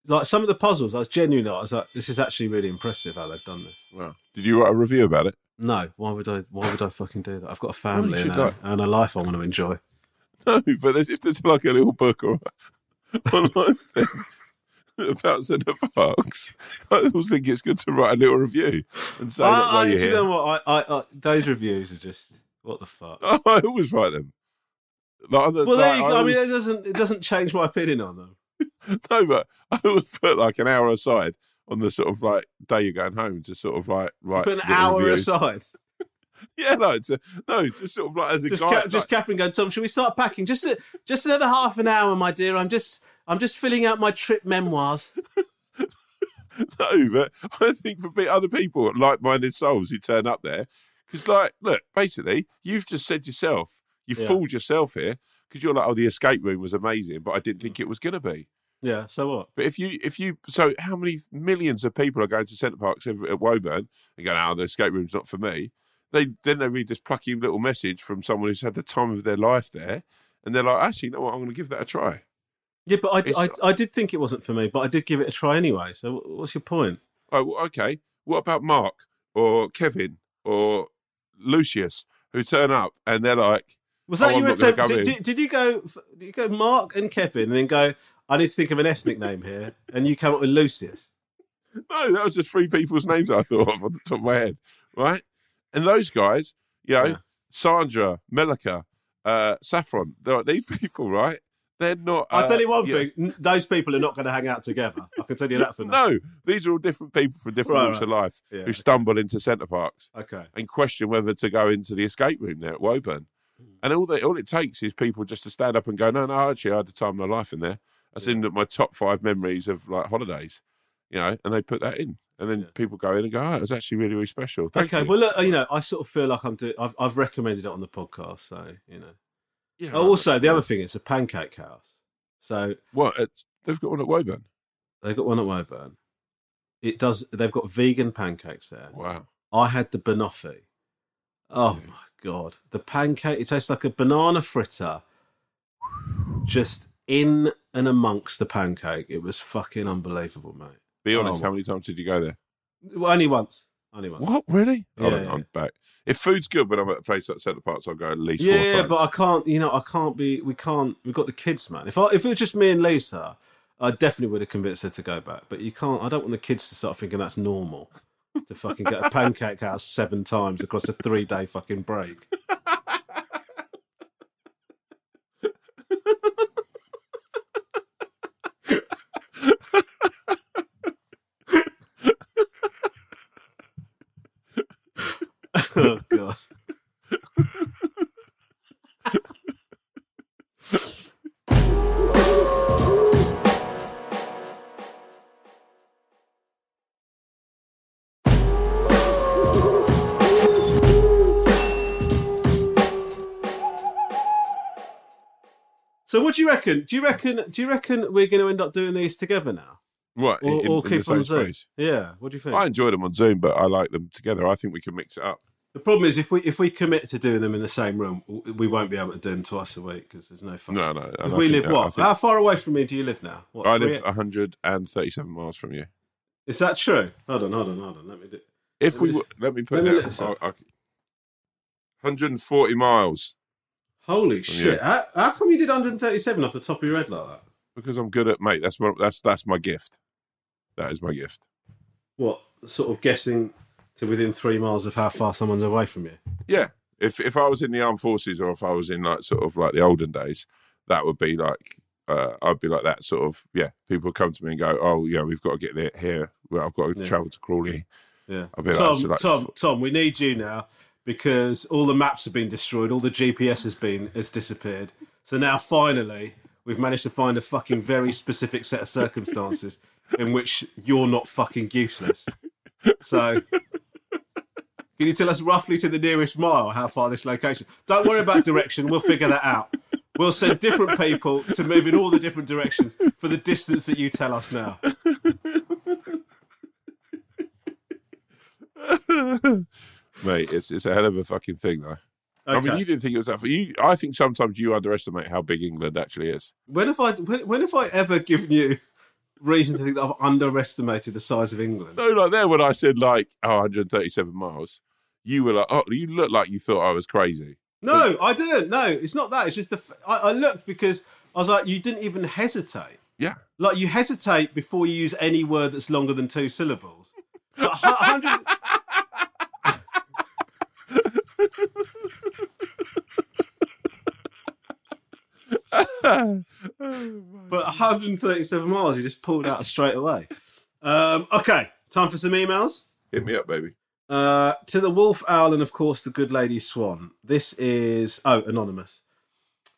like some of the puzzles, I was genuinely, I was like, this is actually really impressive how they've done this. Wow. Did you write a review about it? No, why would I? Why would I fucking do that? I've got a family and, a, and a life I want to enjoy. No, but if there's like a little book or online thing about Center Parcs, I always think it's good to write a little review and say that while I, you're do you here. know what? I, I, I, those reviews are just what the fuck. I always write them. Like, Well, there like, you I go. I mean, it doesn't it doesn't change my opinion on them. no, but I always put like an hour aside on the sort of like day you're going home to sort of like write Put an hour reviews. aside. Yeah, no, to, no, to sort of like as a Just, guy. Ca- just Catherine going, Tom, should we start packing? Just a, just another half an hour, my dear. I'm just I'm just filling out my trip memoirs. No, but I think for other people, like-minded souls who turn up there, because like, look, basically, you've just said yourself, you Yeah. fooled yourself here, because you're like, oh, the escape room was amazing, but I didn't think mm. it was going to be. Yeah. So what? But if you, if you, so how many millions of people are going to Center Parcs every, at Woburn and going, oh, the escape room's not for me? They then they read this plucky little message from someone who's had the time of their life there, and they're like, actually, you know what, I'm going to give that a try. Yeah, but I, I, I did think it wasn't for me, but I did give it a try anyway. So what's your point? Oh, okay. What about Mark or Kevin or Lucius who turn up and they're like, Was "Oh, that I'm your attempt? Did, did, did you go? Did you go Mark and Kevin, and then go? I need to think of an ethnic name here, and you come up with Lucius. No, that was just three people's names I thought of on the top of my head, right? And those guys, you know, Yeah. Sandra, Melika, uh, Saffron, they're, these people, right? They're not. I'll uh, tell you one thing: n- those people are not going to hang out together. I can tell you that for now. No, these are all different people from different Right, walks of life Yeah, who okay. stumble into Center Parcs Okay. and question whether to go into the escape room there at Woburn. And all that all it takes is people just to stand up and go, no, no, actually, I had the time of my life in there. That's in my top five memories of like holidays, you know, and they put that in. And then people go in and go, oh, it was actually really, really special. Thank okay. you. Well, look, you know, I sort of feel like I'm doing. I've, I've recommended it on the podcast, so you know. yeah, Oh, also, the yeah. other thing, it's a pancake house. So What? It's, they've got one at Woburn. they've got one at Woburn. It does. They've got vegan pancakes there. Wow. I had the banoffee. Oh my god, the pancake! It tastes like a banana fritter, just in and amongst the pancake. It was fucking unbelievable, mate. Be honest, Oh. how many times did you go there? Well, only once. Only once. What? Really? Yeah, I don't, yeah. I'm back. If food's good when I'm at a place like Center Parcs, I'll go at least yeah, but I can't. You know, I can't be. We can't. We've got the kids, man. If I, if it was just me and Lisa, I definitely would have convinced her to go back. But you can't. I don't want the kids to start thinking that's normal to fucking get a pancake house seven times across a three day fucking break. Do you reckon? Do you reckon? Do you reckon we're going to end up doing these together now, What? or, in- or in keep on Zoom? space? Yeah. What do you think? I enjoy them on Zoom, but I like them together. I think we can mix it up. The problem is if we if we commit to doing them in the same room, we won't be able to do them twice a week because there's no fun. No, no. 'Cause and I we live that- what? think- How far away from me do you live now? What, I live 137 miles from you. Is that true? Hold on, hold on, hold on. Let me do. If Let we me just- let me put let me it look down. I- I- 140 miles Holy shit! How, how come you did 137 off the top of your head like that? because I'm good at mate. That's my, that's that's my gift. That is my gift. What sort of guessing to within three miles of how far someone's away from you? Yeah. If if I was in the armed forces or if I was in like sort of like the olden days, that would be like uh, I'd be like that sort of yeah. People come to me and go, oh yeah, we've got to get there here. Well, I've got to Yeah. travel to Crawley. Yeah. I'd be like, Tom, so like, Tom, Tom, we need you now because all the maps have been destroyed, all the GPS has been has disappeared. So now finally we've managed to find a fucking very specific set of circumstances in which you're not fucking useless. So can you tell us roughly to the nearest mile how far this location? Don't worry about direction, we'll figure that out. We'll send different people to move in all the different directions for the distance that you tell us now. mate, it's it's a hell of a fucking thing though. I mean, you didn't think it was that. For you, I think sometimes you underestimate how big England actually is. When have I when, when have I ever given you reason to think that I've underestimated the size of England? No, like there when I said like oh, 137 miles, you were like, oh, you looked like you thought I was crazy. No, I didn't. No, it's not that. It's just the I looked because I was like, you didn't even hesitate. Yeah. Like you hesitate before you use any word that's longer than two syllables. But 100 but 137 miles, he just pulled out straight away. Um, okay, time for some emails. Hit me up, baby. Uh, to the wolf owl and of course the good lady swan. This is oh anonymous.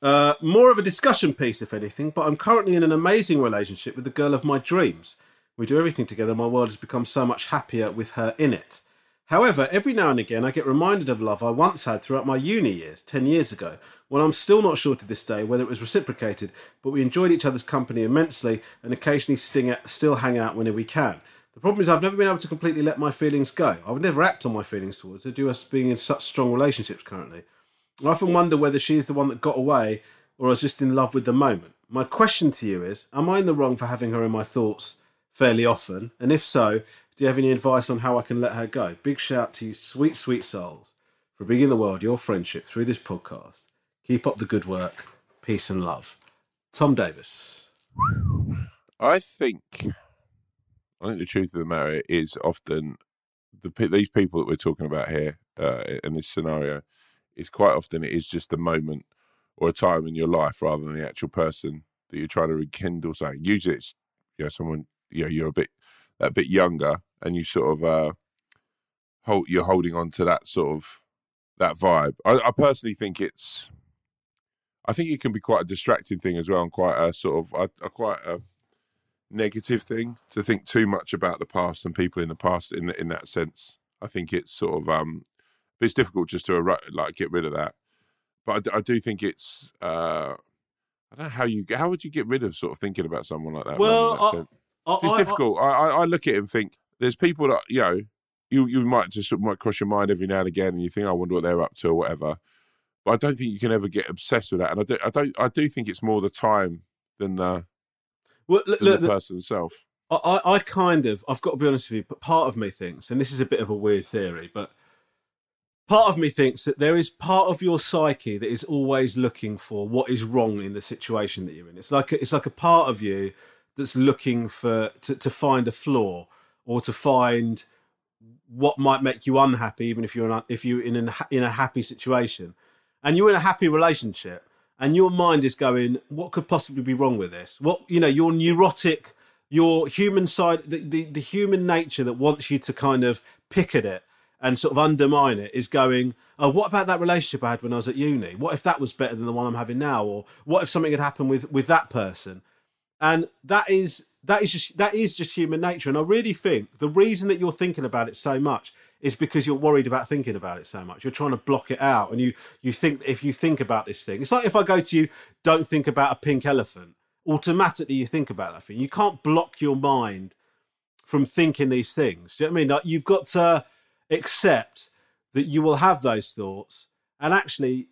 Uh, more of a discussion piece, if anything. But I'm currently in an amazing relationship with the girl of my dreams. We do everything together. My world has become so much happier with her in it. However, every now and again, I get reminded of love I once had throughout my uni years, 10 years ago, when I'm still not sure to this day whether it was reciprocated, but we enjoyed each other's company immensely and occasionally still hang out whenever we can. The problem is, I've never been able to completely let my feelings go. I would never act on my feelings towards her due to us being in such strong relationships currently. I often wonder whether she is the one that got away or I was just in love with the moment. My question to you is Am I in the wrong for having her in my thoughts fairly often? And if so, do you have any advice on how I can let her go? Big shout to you, sweet, sweet souls, for bringing the world your friendship through this podcast. Keep up the good work. Peace and love. Tom Davis. I think, I think the truth of the matter is often the these people that we're talking about here uh, in this scenario is quite often it is just a moment or a time in your life rather than the actual person that you're trying to rekindle something. Usually, it's you know someone you know you're a bit that bit younger and you sort of uh, hold you're holding on to that sort of that vibe. I, I personally think it's. I think it can be quite a distracting thing as well, and quite a sort of a, a quite a negative thing to think too much about the past and people in the past in in that sense. I think it's sort of um, it's difficult just to like get rid of that. But I do think it's uh, I don't know how you how would you get rid of sort of thinking about someone like that. Well, that I- it's I- difficult. I, I, I look at it and think there's people that you know you you might just might cross your mind every now and again, and you think I wonder what they're up to or whatever. But I don't think you can ever get obsessed with that, and I do I don't I do think it's more the time than the Well, look, than look, the the- person himself. I, I I kind of, I've got to be honest with you, but part of me thinks, and this is a bit of a weird theory, but part of me thinks that there is part of your psyche that is always looking for what is wrong in the situation that you're in. It's like a, it's like a part of you that's looking for to, to find a flaw or to find what might make you unhappy, even if you're in, if you're in in a happy situation, and you're in a happy relationship, and your mind is going, what could possibly be wrong with this? What you know, your neurotic, your human side, the, the, the human nature that wants you to kind of pick at it and sort of undermine it is going, oh, what about that relationship I had when I was at uni? What if that was better than the one I'm having now? Or what if something had happened with with that person? And that is that is just that is just human nature. And I really think the reason that you're thinking about it so much is because you're worried about thinking about it so much. You're trying to block it out, and you you think if you think about this thing, it's like if I go to you, don't think about a pink elephant. Automatically, you think about that thing. You can't block your mind from thinking these things. Do you know what I mean? Like you've got to accept that you will have those thoughts, and actually,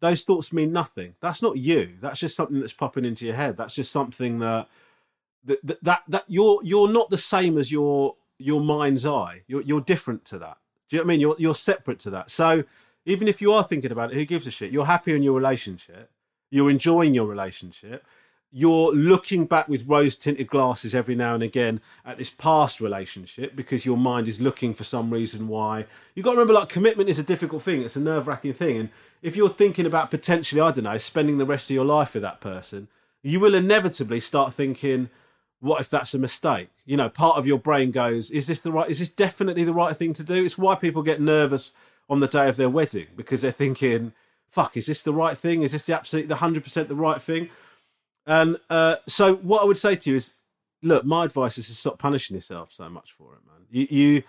those thoughts mean nothing. That's not you. That's just something that's popping into your head. That's just something that that that that, that you're you're not the same as your your mind's eye. You're you're different to that. Do you know what I mean? You're you're separate to that. So even if you are thinking about it, who gives a shit? You're happy in your relationship. You're enjoying your relationship. You're looking back with rose tinted glasses every now and again at this past relationship because your mind is looking for some reason why. You've got to remember, like, commitment is a difficult thing. It's a nerve wracking thing. And if you're thinking about potentially, I don't know, spending the rest of your life with that person, you will inevitably start thinking, what if that's a mistake? You know, part of your brain goes, is this the right, is this definitely the right thing to do? It's why people get nervous on the day of their wedding because they're thinking, fuck, is this the right thing? Is this the absolute, the 100% the right thing? And uh, so what I would say to you is, look, my advice is to stop punishing yourself so much for it, man. You, you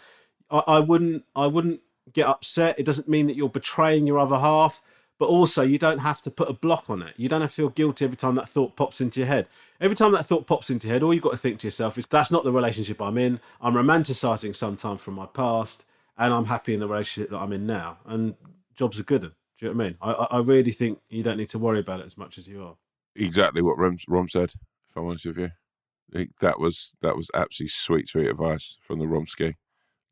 I, I wouldn't, I wouldn't get upset. It doesn't mean that you're betraying your other half, but also you don't have to put a block on it. You don't have to feel guilty every time that thought pops into your head. Every time that thought pops into your head, all you've got to think to yourself is, that's not the relationship I'm in. I'm romanticizing some time from my past, and I'm happy in the relationship that I'm in now. And jobs are good. Do you know what I mean? I, I really think you don't need to worry about it as much as you are exactly what Rom, Rom said. If I'm honest with you, that was that was absolutely sweet, sweet advice from the Romsky.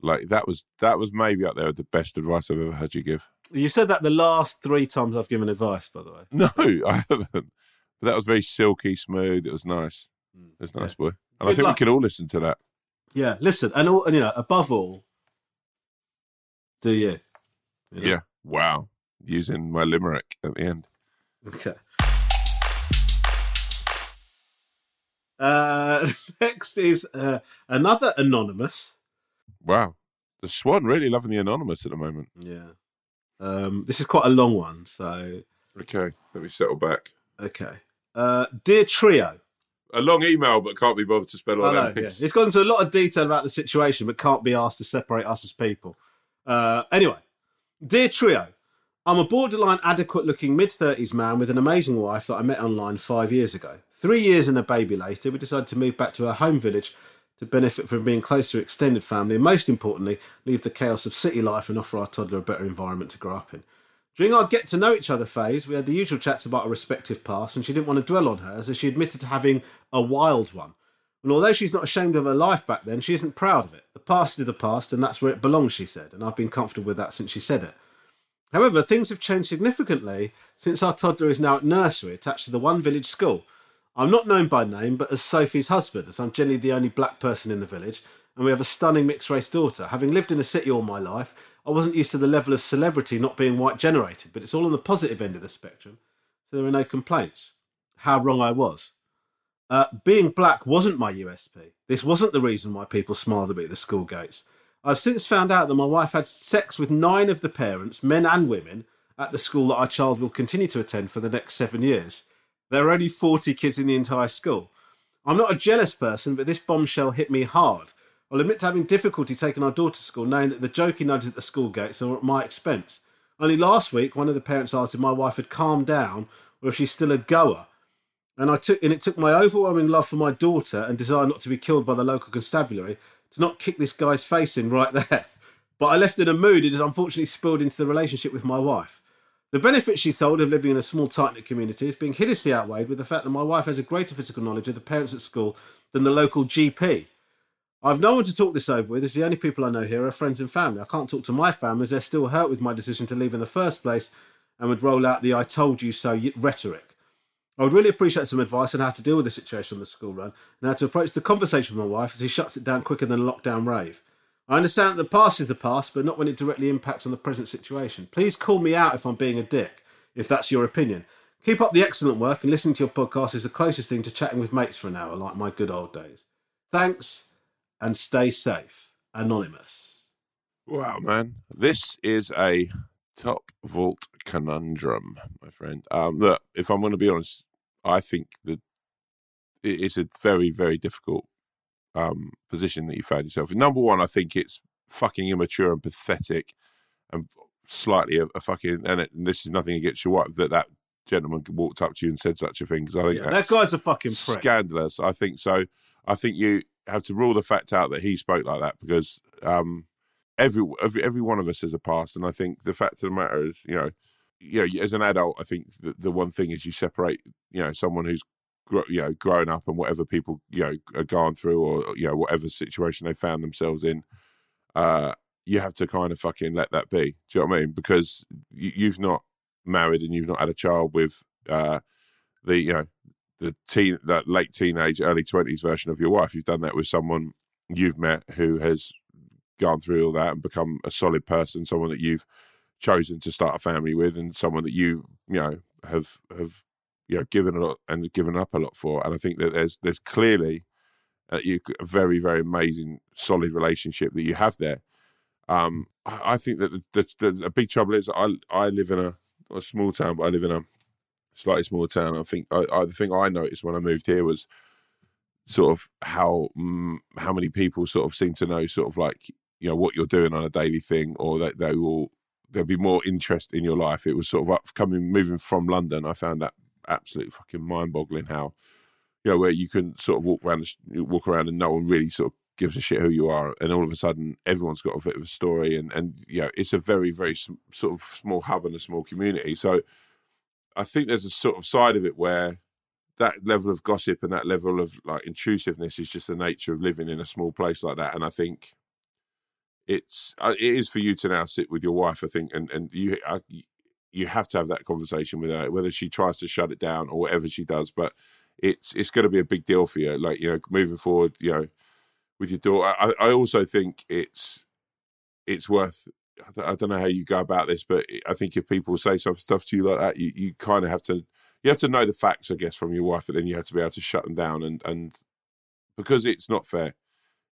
Like that was that was maybe up there with the best advice I've ever had you give. You said that the last three times I've given advice, by the way. No, I haven't. But that was very silky smooth. It was nice. It was nice, yeah. boy. And Good I think luck. we can all listen to that. Yeah, listen, and all, and you know, above all, do you? you know? Yeah. Wow. Using my limerick at the end. Okay. Uh, next is uh, another anonymous. Wow, the Swan really loving the anonymous at the moment. Yeah, um, this is quite a long one, so okay, let me settle back. Okay, uh, dear trio. A long email, but can't be bothered to spell all that. Yeah. It's gone into a lot of detail about the situation, but can't be asked to separate us as people. Uh, anyway, dear trio, I'm a borderline adequate looking mid 30s man with an amazing wife that I met online five years ago. Three years and a baby later, we decided to move back to our home village to benefit from being close to extended family and most importantly, leave the chaos of city life and offer our toddler a better environment to grow up in. During our get to know each other phase, we had the usual chats about our respective past, and she didn't want to dwell on hers as she admitted to having a wild one. And although she's not ashamed of her life back then, she isn't proud of it. The past is the past, and that's where it belongs, she said, and I've been comfortable with that since she said it. However, things have changed significantly since our toddler is now at nursery attached to the One Village School, I'm not known by name, but as Sophie's husband, as I'm generally the only black person in the village, and we have a stunning mixed race daughter. Having lived in the city all my life, I wasn't used to the level of celebrity not being white generated, but it's all on the positive end of the spectrum, so there are no complaints. How wrong I was. Uh, being black wasn't my USP. This wasn't the reason why people smiled at me at the school gates. I've since found out that my wife had sex with nine of the parents, men and women, at the school that our child will continue to attend for the next seven years. There are only 40 kids in the entire school. I'm not a jealous person, but this bombshell hit me hard. I'll admit to having difficulty taking our daughter to school, knowing that the jokey nudges at the school gates are at my expense. Only last week, one of the parents asked if my wife had calmed down or if she's still a goer. And I took and it took my overwhelming love for my daughter and desire not to be killed by the local constabulary to not kick this guy's face in right there. But I left in a mood it has unfortunately spilled into the relationship with my wife. The benefits she sold of living in a small, tight knit community is being hideously outweighed with the fact that my wife has a greater physical knowledge of the parents at school than the local GP. I've no one to talk this over with, as the only people I know here are friends and family. I can't talk to my family as they're still hurt with my decision to leave in the first place and would roll out the I told you so rhetoric. I would really appreciate some advice on how to deal with the situation on the school run and how to approach the conversation with my wife as he shuts it down quicker than a lockdown rave. I understand that the past is the past, but not when it directly impacts on the present situation. Please call me out if I'm being a dick, if that's your opinion. Keep up the excellent work, and listening to your podcast is the closest thing to chatting with mates for an hour, like my good old days. Thanks, and stay safe. Anonymous. Wow, man. This is a top vault conundrum, my friend. Um, look, if I'm going to be honest, I think that it's a very, very difficult um, position that you found yourself in. Number one, I think it's fucking immature and pathetic, and slightly a, a fucking. And, it, and, this is nothing against your wife that that gentleman walked up to you and said such a thing because I think yeah, that guy's a fucking prick. scandalous. I think so. I think you have to rule the fact out that he spoke like that because um, every every every one of us has a past, and I think the fact of the matter is, you know, you know, as an adult, I think the, the one thing is you separate, you know, someone who's you know grown up and whatever people you know are going through, or you know whatever situation they found themselves in. Uh, you have to kind of fucking let that be. Do you know what I mean? Because you, you've not married and you've not had a child with uh, the you know the teen that late teenage, early twenties version of your wife. You've done that with someone you've met who has gone through all that and become a solid person, someone that you've chosen to start a family with, and someone that you you know have have you know given a lot and given up a lot for. And I think that there's there's clearly you a very very amazing solid relationship that you have there. Um, I, think that the, the, the, a big trouble is I I live in a, a small town, but I live in a slightly smaller town. I think I, I, the thing I noticed when I moved here was sort of how mm, how many people sort of seem to know sort of like you know what you're doing on a daily thing, or that they will there'll be more interest in your life. It was sort of up coming moving from London. I found that absolutely fucking mind boggling how you know where you can sort of walk around walk around and no one really sort of gives a shit who you are, and all of a sudden everyone's got a bit of a story, and and you know it's a very very sort of small hub and a small community. So I think there's a sort of side of it where that level of gossip and that level of like intrusiveness is just the nature of living in a small place like that. And I think it's uh, it is for you to now sit with your wife. I think, and and you I, you have to have that conversation with her, whether she tries to shut it down or whatever she does. But it's it's going to be a big deal for you. Like you know, moving forward, you know, with your daughter. I, I also think it's it's worth I don't know how you go about this, but I think if people say some stuff to you like that, you, you kind of have to you have to know the facts, I guess, from your wife, but then you have to be able to shut them down and and because it's not fair.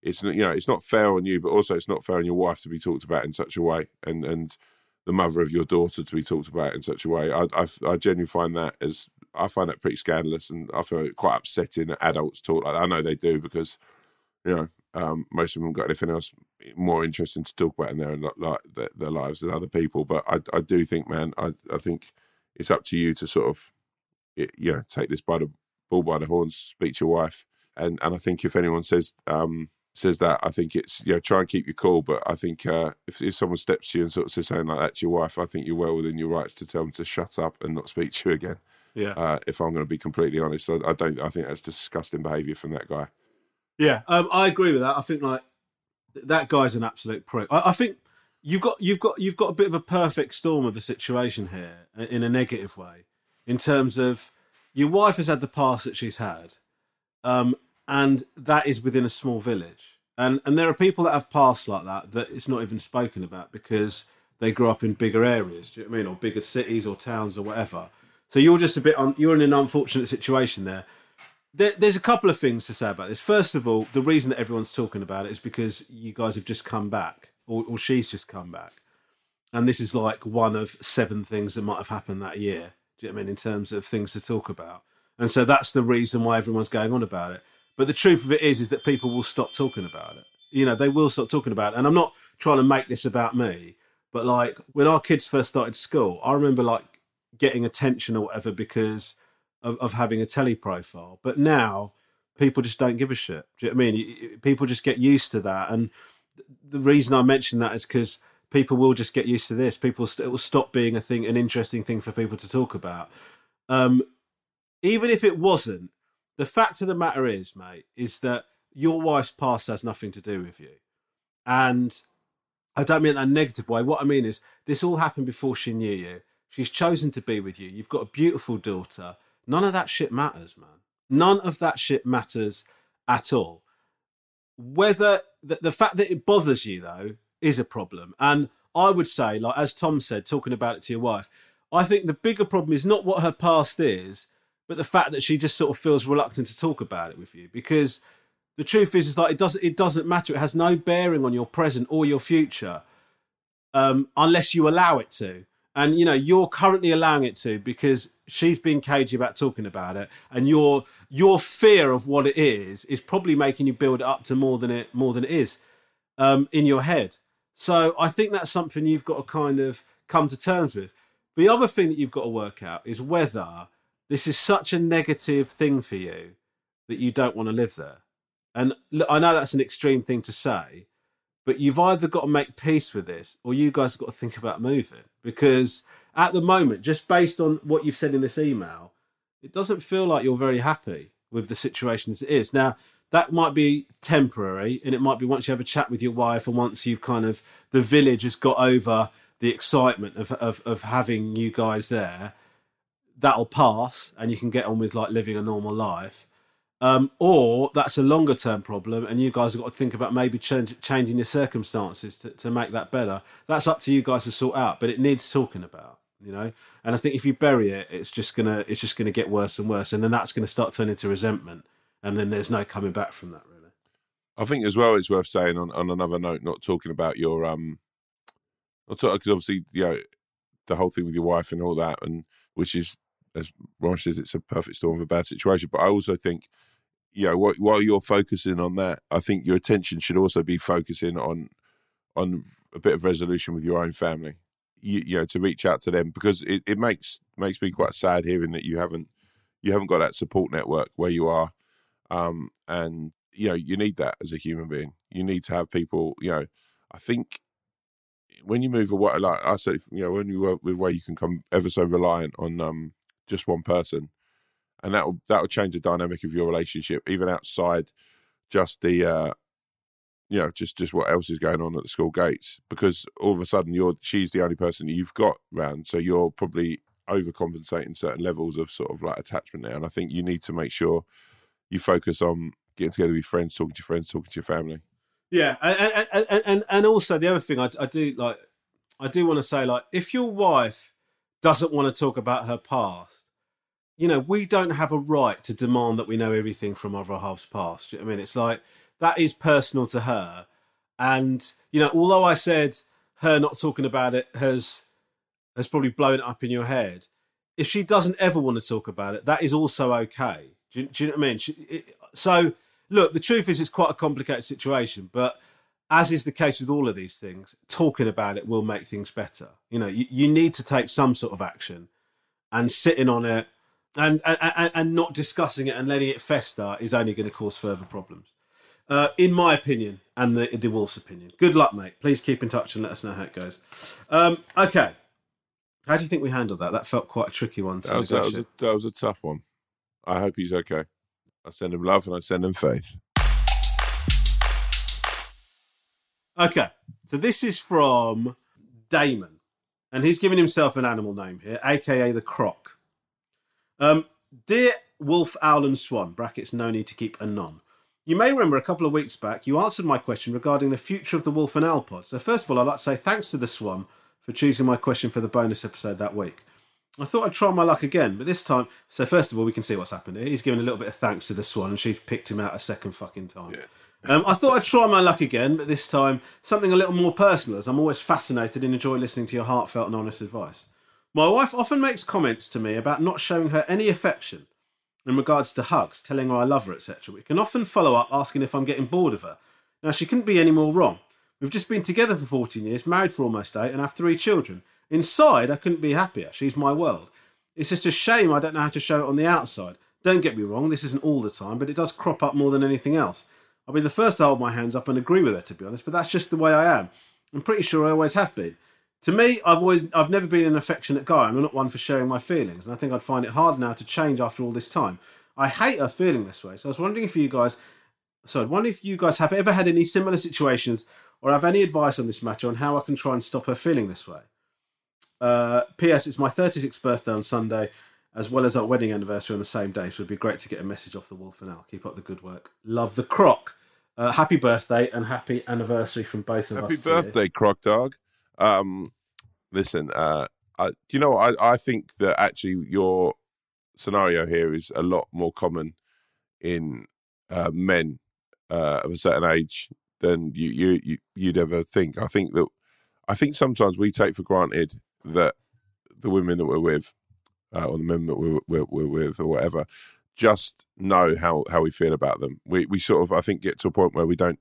It's you know it's not fair on you, but also it's not fair on your wife to be talked about in such a way, and and the mother of your daughter to be talked about in such a way. I I, I genuinely find that as I find that pretty scandalous, and I feel it quite upsetting that adults talk like that. I know they do because you know um, most of them got anything else more interesting to talk about in their like their, their lives than other people. But I, I do think, man, I, I think it's up to you to sort of, you know, take this by the bull by the horns, speak to your wife, and and I think if anyone says um, says that, I think it's you know try and keep your cool. But I think uh, if if someone steps to you and sort of says something like that to your wife, I think you're well within your rights to tell them to shut up and not speak to you again. Yeah. Uh, if I'm going to be completely honest, I, I don't. I think that's disgusting behaviour from that guy. Yeah, um, I agree with that. I think like that guy's an absolute prick. I, I, think you've got you've got you've got a bit of a perfect storm of a situation here in a negative way, in terms of your wife has had the past that she's had, um, and that is within a small village, and and there are people that have past like that that it's not even spoken about because they grew up in bigger areas. Do you know what I mean, or bigger cities or towns or whatever. So you're just a bit on. You're in an unfortunate situation there there, there's a couple of things to say about this. First of all, the reason that everyone's talking about it is because you guys have just come back, or, or she's just come back, and this is like one of seven things that might have happened that year. Do you know what I mean? In terms of things to talk about, and so that's the reason why everyone's going on about it. But the truth of it is, is that people will stop talking about it. You know, they will stop talking about it. And I'm not trying to make this about me, but like when our kids first started school, I remember like getting attention or whatever because of, of having a telly profile. But now people just don't give a shit. Do you know what I mean? People just get used to that. And the reason I mention that is because people will just get used to this. People it will stop being a thing, an interesting thing for people to talk about. Um, even if it wasn't, the fact of the matter is, mate, is that your wife's past has nothing to do with you. And I don't mean that in a negative way. What I mean is, this all happened before she knew you. She's chosen to be with you. You've got a beautiful daughter. None of that shit matters, man. None of that shit matters at all. Whether the, the fact that it bothers you though is a problem. And I would say, like as Tom said, talking about it to your wife, I think the bigger problem is not what her past is, but the fact that she just sort of feels reluctant to talk about it with you. Because the truth is, is like it doesn't it doesn't matter. It has no bearing on your present or your future, um, unless you allow it to and you know you're currently allowing it to because she's been cagey about talking about it and your your fear of what it is is probably making you build it up to more than it more than it is um, in your head so i think that's something you've got to kind of come to terms with the other thing that you've got to work out is whether this is such a negative thing for you that you don't want to live there. And i know that's an extreme thing to say but you've either got to make peace with this or you guys have got to think about moving. Because at the moment, just based on what you've said in this email, it doesn't feel like you're very happy with the situation as it is. Now, that might be temporary and it might be once you have a chat with your wife and once you've kind of the village has got over the excitement of of, of having you guys there that'll pass and you can get on with like living a normal life. Um, or that's a longer term problem and you guys have got to think about maybe change, changing your circumstances to, to make that better. That's up to you guys to sort out but it needs talking about you know? And i think if you bury it it's just gonna it's just gonna get worse and worse and then that's gonna start turning into resentment and then there's no coming back from that really. I think as well it's worth saying on, on another note, not talking about your um, because obviously you know the whole thing with your wife and all that, and which is as Rom says, it's a perfect storm of a bad situation. But I also think you know while, you're focusing on that, I think your attention should also be focusing on on a bit of resolution with your own family. You, you know to reach out to them because it, it makes makes me quite sad hearing that you haven't you haven't got that support network where you are um, and you know you need that as a human being. You need to have people. You know, I think when you move away, like I said, you know, when you work with where you can come ever so reliant on um, just one person, and that will that will change the dynamic of your relationship, even outside just the. Uh, you know, just just what else is going on at the school gates because all of a sudden you're she's the only person you've got round, so you're probably overcompensating certain levels of sort of like attachment there, and I think you need to make sure you focus on getting together with friends, talking to your friends, talking to your family. Yeah, and and and, and also the other thing I, I do like, I do want to say like, if your wife doesn't want to talk about her past, you know, we don't have a right to demand that we know everything from our half's past. I mean, it's like that is personal to her, and you know, although I said her not talking about it has has probably blown it up in your head. If she doesn't ever want to talk about it, that is also okay. Do you, do you know what I mean? She, it, so, look, the truth is, it's quite a complicated situation, but as is the case with all of these things, talking about it will make things better. You know, you, you need to take some sort of action, and sitting on it and, and and not discussing it and letting it fester is only going to cause further problems. Uh, in my opinion, and the the Wolf's opinion. Good luck, mate. Please keep in touch and let us know how it goes. Um, okay. How do you think we handled that? That felt quite a tricky one to That was, that, was a, that was a tough one. I hope he's okay. I send them love and I send them faith. Okay, so this is from Damon, and he's given himself an animal name here, aka the Croc. Um, dear Wolf, Owl, and Swan (brackets no need to keep a non). You may remember a couple of weeks back you answered my question regarding the future of the Wolf and Owl pod. So first of all, I'd like to say thanks to the Swan for choosing my question for the bonus episode that week. I thought I'd try my luck again, but this time. So first of all, we can see what's happened here. He's given a little bit of thanks to the Swan, and she's picked him out a second fucking time. Um, I thought I'd try my luck again, but this time something a little more personal, as I'm always fascinated and enjoy listening to your heartfelt and honest advice. My wife often makes comments to me about not showing her any affection in regards to hugs, telling her I love her, etc. We can often follow up asking if I'm getting bored of her. Now, she couldn't be any more wrong. We've just been together for 14 years, married for almost eight, and have three children. Inside, I couldn't be happier. She's my world. It's just a shame I don't know how to show it on the outside. Don't get me wrong, this isn't all the time, but it does crop up more than anything else. I'll be the first to hold my hands up and agree with her, to be honest, but that's just the way I am. I'm pretty sure I always have been. To me, I've always I've never been an affectionate guy. I'm not one for sharing my feelings, and I think I'd find it hard now to change after all this time. I hate her feeling this way, so I was wondering if you guys so I wonder if you guys have ever had any similar situations or have any advice on this matter on how I can try and stop her feeling this way. Uh, P.S. It's my 36th birthday on Sunday, as well as our wedding anniversary on the same day, so it'd be great to get a message off the Wolf and Owl. Keep up the good work. Love the croc. Uh, happy birthday and happy anniversary from both of Happy us. Happy birthday, Croc Dog. Um, listen, uh, I, do you know? I, I think that actually your scenario here is a lot more common in uh, men uh, of a certain age than you, you, you you'd ever think. I think that I think sometimes we take for granted that the women that we're with, uh, or the men that we're, we're, we're with, or whatever, just know how, how we feel about them. We we sort of I think get to a point where we don't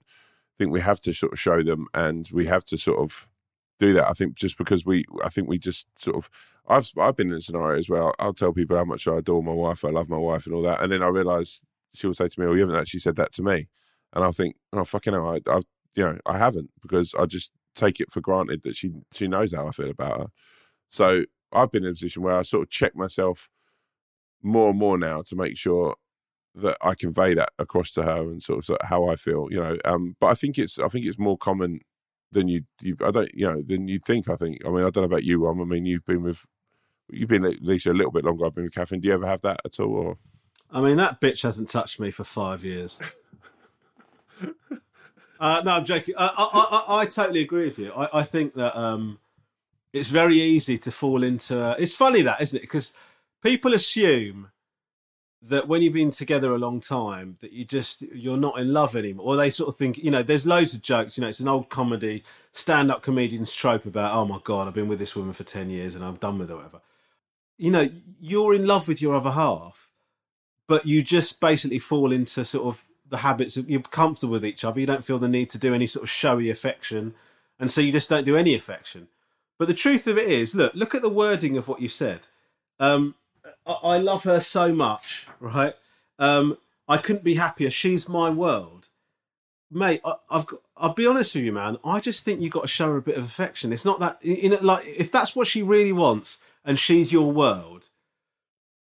think we have to sort of show them, and we have to sort of do that. I think just because we, I think we just sort of. I've I've been in scenarios where I'll, I'll tell people how much I adore my wife, I love my wife, and all that, and then I realise she'll say to me, "Oh, you haven't actually said that to me," and I'll think, "Oh, fucking hell, I, I've you know, I haven't because I just take it for granted that she she knows how I feel about her. So I've been in a position where I sort of check myself more and more now to make sure that I convey that across to her and sort of, sort of how I feel, you know. Um, but I think it's I think it's more common than you, you I don't you know than you'd think. I think. I mean, I don't know about you, Rom. I mean, you've been with you've been at least a little bit longer. I've been with Catherine. Do you ever have that at all? Or I mean, that bitch hasn't touched me for five years. uh, no, I'm joking. I, I, I, I totally agree with you. I, think that um, it's very easy to fall into. It's funny that, isn't it? Because people assume that when you've been together a long time that you just you're not in love anymore or they sort of think you know there's loads of jokes you know it's an old comedy stand-up comedians trope about oh my god i've been with this woman for 10 years and i'm done with her whatever you know you're in love with your other half but you just basically fall into sort of the habits of you're comfortable with each other you don't feel the need to do any sort of showy affection and so you just don't do any affection but the truth of it is look look at the wording of what you said um, I love her so much, right? Um, I couldn't be happier. She's my world, mate. I, have got, I'll be honest with you, man. I just think you've got to show her a bit of affection. It's not that, you know, like if that's what she really wants and she's your world,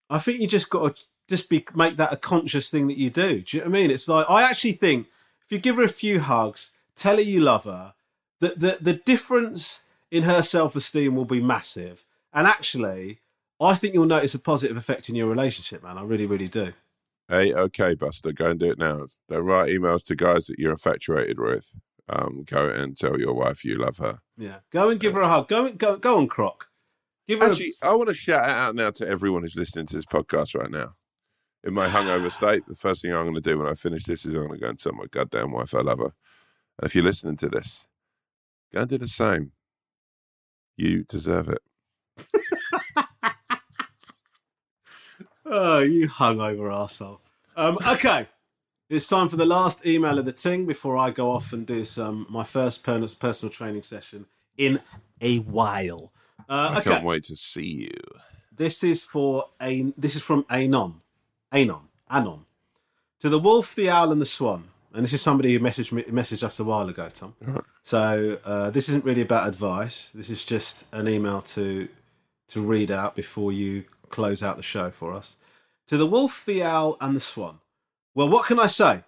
I think you just got to just be make that a conscious thing that you do. Do you know what I mean? It's like I actually think if you give her a few hugs, tell her you love her, the the, the difference in her self esteem will be massive. And actually, I think you'll notice a positive effect in your relationship, man. I really, really do. Hey, okay, Buster, go and do it now. Don't write emails to guys that you're infatuated with. Um, go and tell your wife you love her. Yeah, go and give her a hug. Go, go, go on, Croc. Give her Actually, a... I want to shout out now to everyone who's listening to this podcast right now. In my hungover state, the first thing I'm going to do when I finish this is I'm going to go and tell my goddamn wife I love her. And if you're listening to this, go and do the same. You deserve it. Oh, you hungover arsehole. Um, okay. It's time for the last email of the ting before I go off and do some my first personal training session in a while. Uh, I can't wait to see you. This is for a. This is from Anon, Anon, Anon, to the wolf, the owl, and the swan. And this is somebody who messaged me, messaged us a while ago, Tom. Right. So uh, this isn't really about advice. This is just an email to to read out before you close out the show for us. To the wolf, the owl, and the swan. Well, what can I say?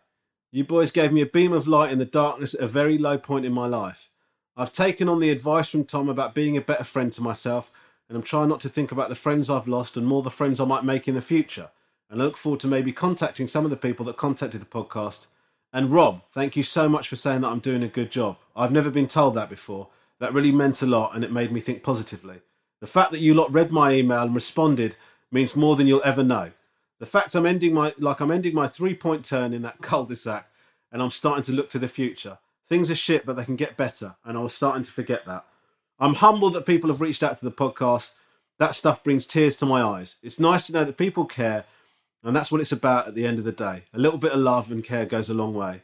You boys gave me a beam of light in the darkness at a very low point in my life. I've taken on the advice from Tom about being a better friend to myself, and I'm trying not to think about the friends I've lost and more the friends I might make in the future. And I look forward to maybe contacting some of the people that contacted the podcast. And Rob, thank you so much for saying that I'm doing a good job. I've never been told that before. That really meant a lot and it made me think positively. The fact that you lot read my email and responded means more than you'll ever know. The fact I'm ending my like I'm ending my three point turn in that cul-de-sac and I'm starting to look to the future. Things are shit, but they can get better, and I was starting to forget that. I'm humbled that people have reached out to the podcast. That stuff brings tears to my eyes. It's nice to know that people care, and that's what it's about at the end of the day. A little bit of love and care goes a long way.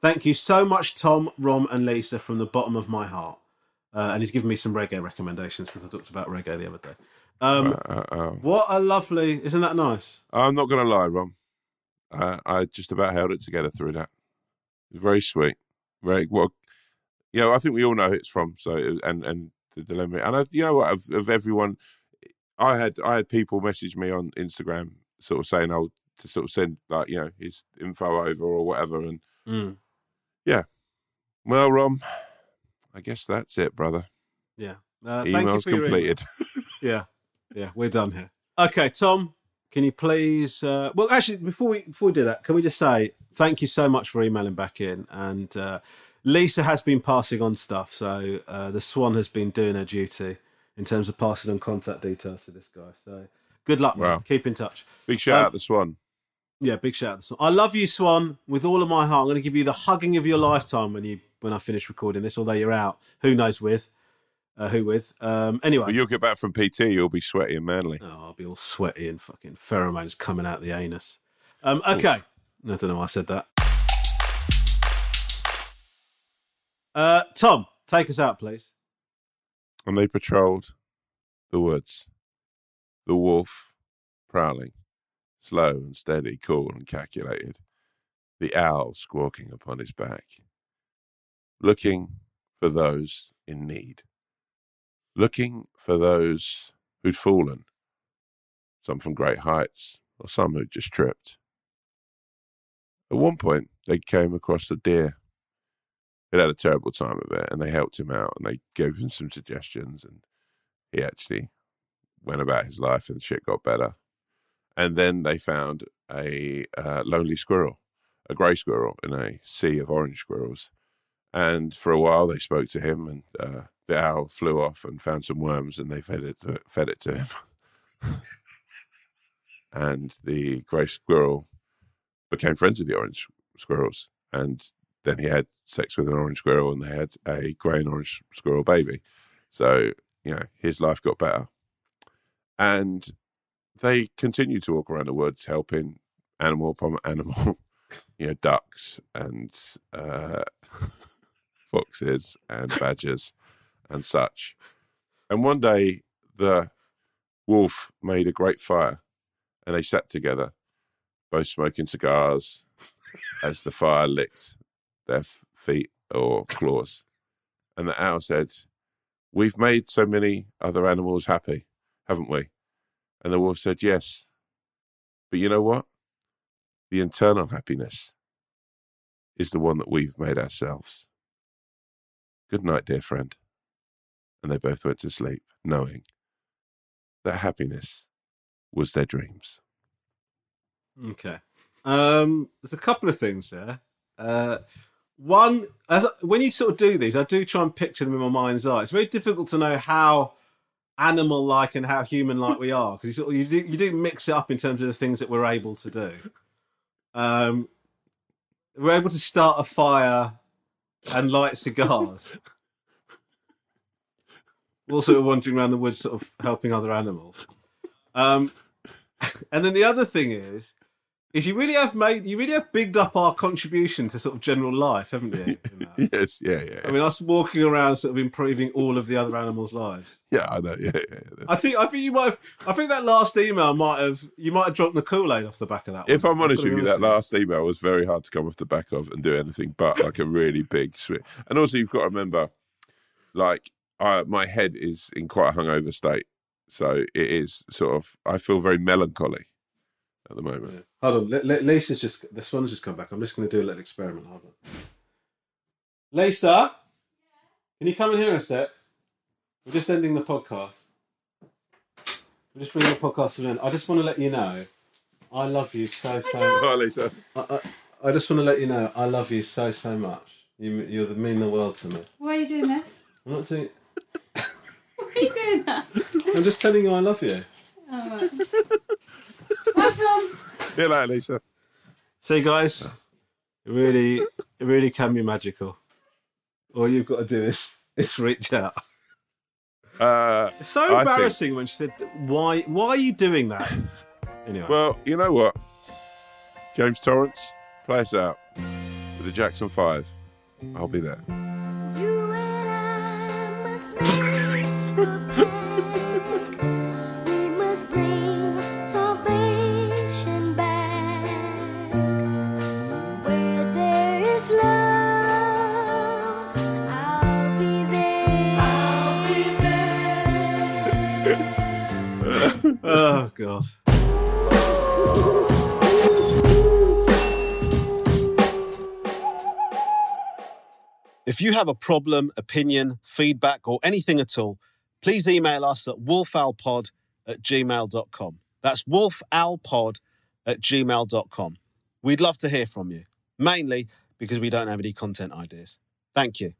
Thank you so much, Tom, Rom, and Lisa, from the bottom of my heart. Uh, and he's given me some reggae recommendations because I talked about reggae the other day. Um, uh, uh, what a lovely! Isn't that nice? I'm not going to lie, Rom. Uh, I just about held it together through that. It was very sweet. Very well. You know, I think we all know who it's from. So and and the dilemma. And I, you know what? Of, of everyone, I had I had people message me on Instagram, sort of saying, "Oh, to sort of send like you know his info over or whatever." And mm. yeah, well, Rom, I guess that's it, brother. Yeah. Uh, Email's completed. yeah yeah, we're done here. Okay, Tom, can you please? Uh, well, actually, before we before we do that, can we just say thank you so much for emailing back in and. Uh, Lisa has been passing on stuff, so uh, the Swan has been doing her duty in terms of passing on contact details to this guy. So good luck, man. Keep in touch. Big shout um, out to Swan. Yeah, big shout out to Swan. I love you, Swan, with all of my heart. I'm going to give you the hugging of your lifetime when you when I finish recording this. Although you're out, who knows with uh, who with. Um, anyway, well, you'll get back from PT. You'll be sweaty and manly. Oh, I'll be all sweaty and fucking pheromones coming out the anus. Um, okay, Oof. I don't know why I said that. Uh, Tom, take us out, please. And they patrolled the woods, the wolf prowling, slow and steady, cool and calculated, the owl squawking upon his back. looking for those in need, looking for those who'd fallen, some from great heights, or some who'd just tripped. At one point, they came across a deer. It had a terrible time of it, and they helped him out, and they gave him some suggestions, and he actually went about his life, and shit got better. And then they found a uh, lonely squirrel, a grey squirrel in a sea of orange squirrels. And for a while, they spoke to him, and uh, the owl flew off and found some worms, and they fed it to, fed it to him. and the grey squirrel became friends with the orange squirrels, and then he had sex with an orange squirrel, and they had a grey and orange squirrel baby. So you know his life got better, and they continued to walk around the woods helping animal upon animal, you know, ducks and uh, foxes and badgers and such. And one day, the wolf made a great fire, and they sat together, both smoking cigars, as the fire licked their f- feet or claws. And the owl said, We've made so many other animals happy, haven't we? And the wolf said, Yes. But you know what? The internal happiness is the one that we've made ourselves. Good night, dear friend. And they both went to sleep, knowing that happiness was their dreams. Okay. Um, there's a couple of things there. Uh, one, as when you sort of do these, I do try and picture them in my mind's eye. It's very difficult to know how animal-like and how human-like we are because you, you do you do mix it up in terms of the things that we're able to do. Um, we're able to start a fire and light cigars. Also wandering around the woods, sort of helping other animals. Um, and then the other thing is, is you really have made, you really have bigged up our contribution to sort of general life, haven't you? yes, yeah, yeah. I mean, us walking around, sort of improving all of the other animals' lives. yeah, I know. Yeah, yeah. yeah. I think, I think you might have, I think that last email might have, you might have drunk the Kool Aid off the back of that. If one. I'm honest with you, that last email was very hard to come off the back of and do anything but like a really big switch. And also, you've got to remember, like, I, my head is in quite a hungover state. So it is sort of, I feel very melancholy at the moment. Hold on, L- L- Lisa's just the sun's just come back. I'm just going to do a little experiment. Hold on, Lisa, can you come in here a sec? We're just ending the podcast. We're just bringing the podcast to an end. I just want to let you know, I love you so so. Hi, Lisa. I, I, I just want to let you know, I love you so so much. You you mean the world to me. Why are you doing this? I'm not doing. Why are you doing that? I'm just telling you, I love you. Oh, right. What's wrong? See you later, Lisa. See, guys, it really, it really can be magical. All you've got to do is, is reach out. Uh, It's so I think- embarrassing when she said, "Why? Why are you doing that?" Anyway, Well, you know what? James Torrance, play us out with the Jackson 5. I'll be there. Oh god. If you have a problem, opinion, feedback, or anything at all, please email us at wolfowlpod at gmail.com. That's wolfowlpod at gmail.com. We'd love to hear from you, mainly because we don't have any content ideas. Thank you.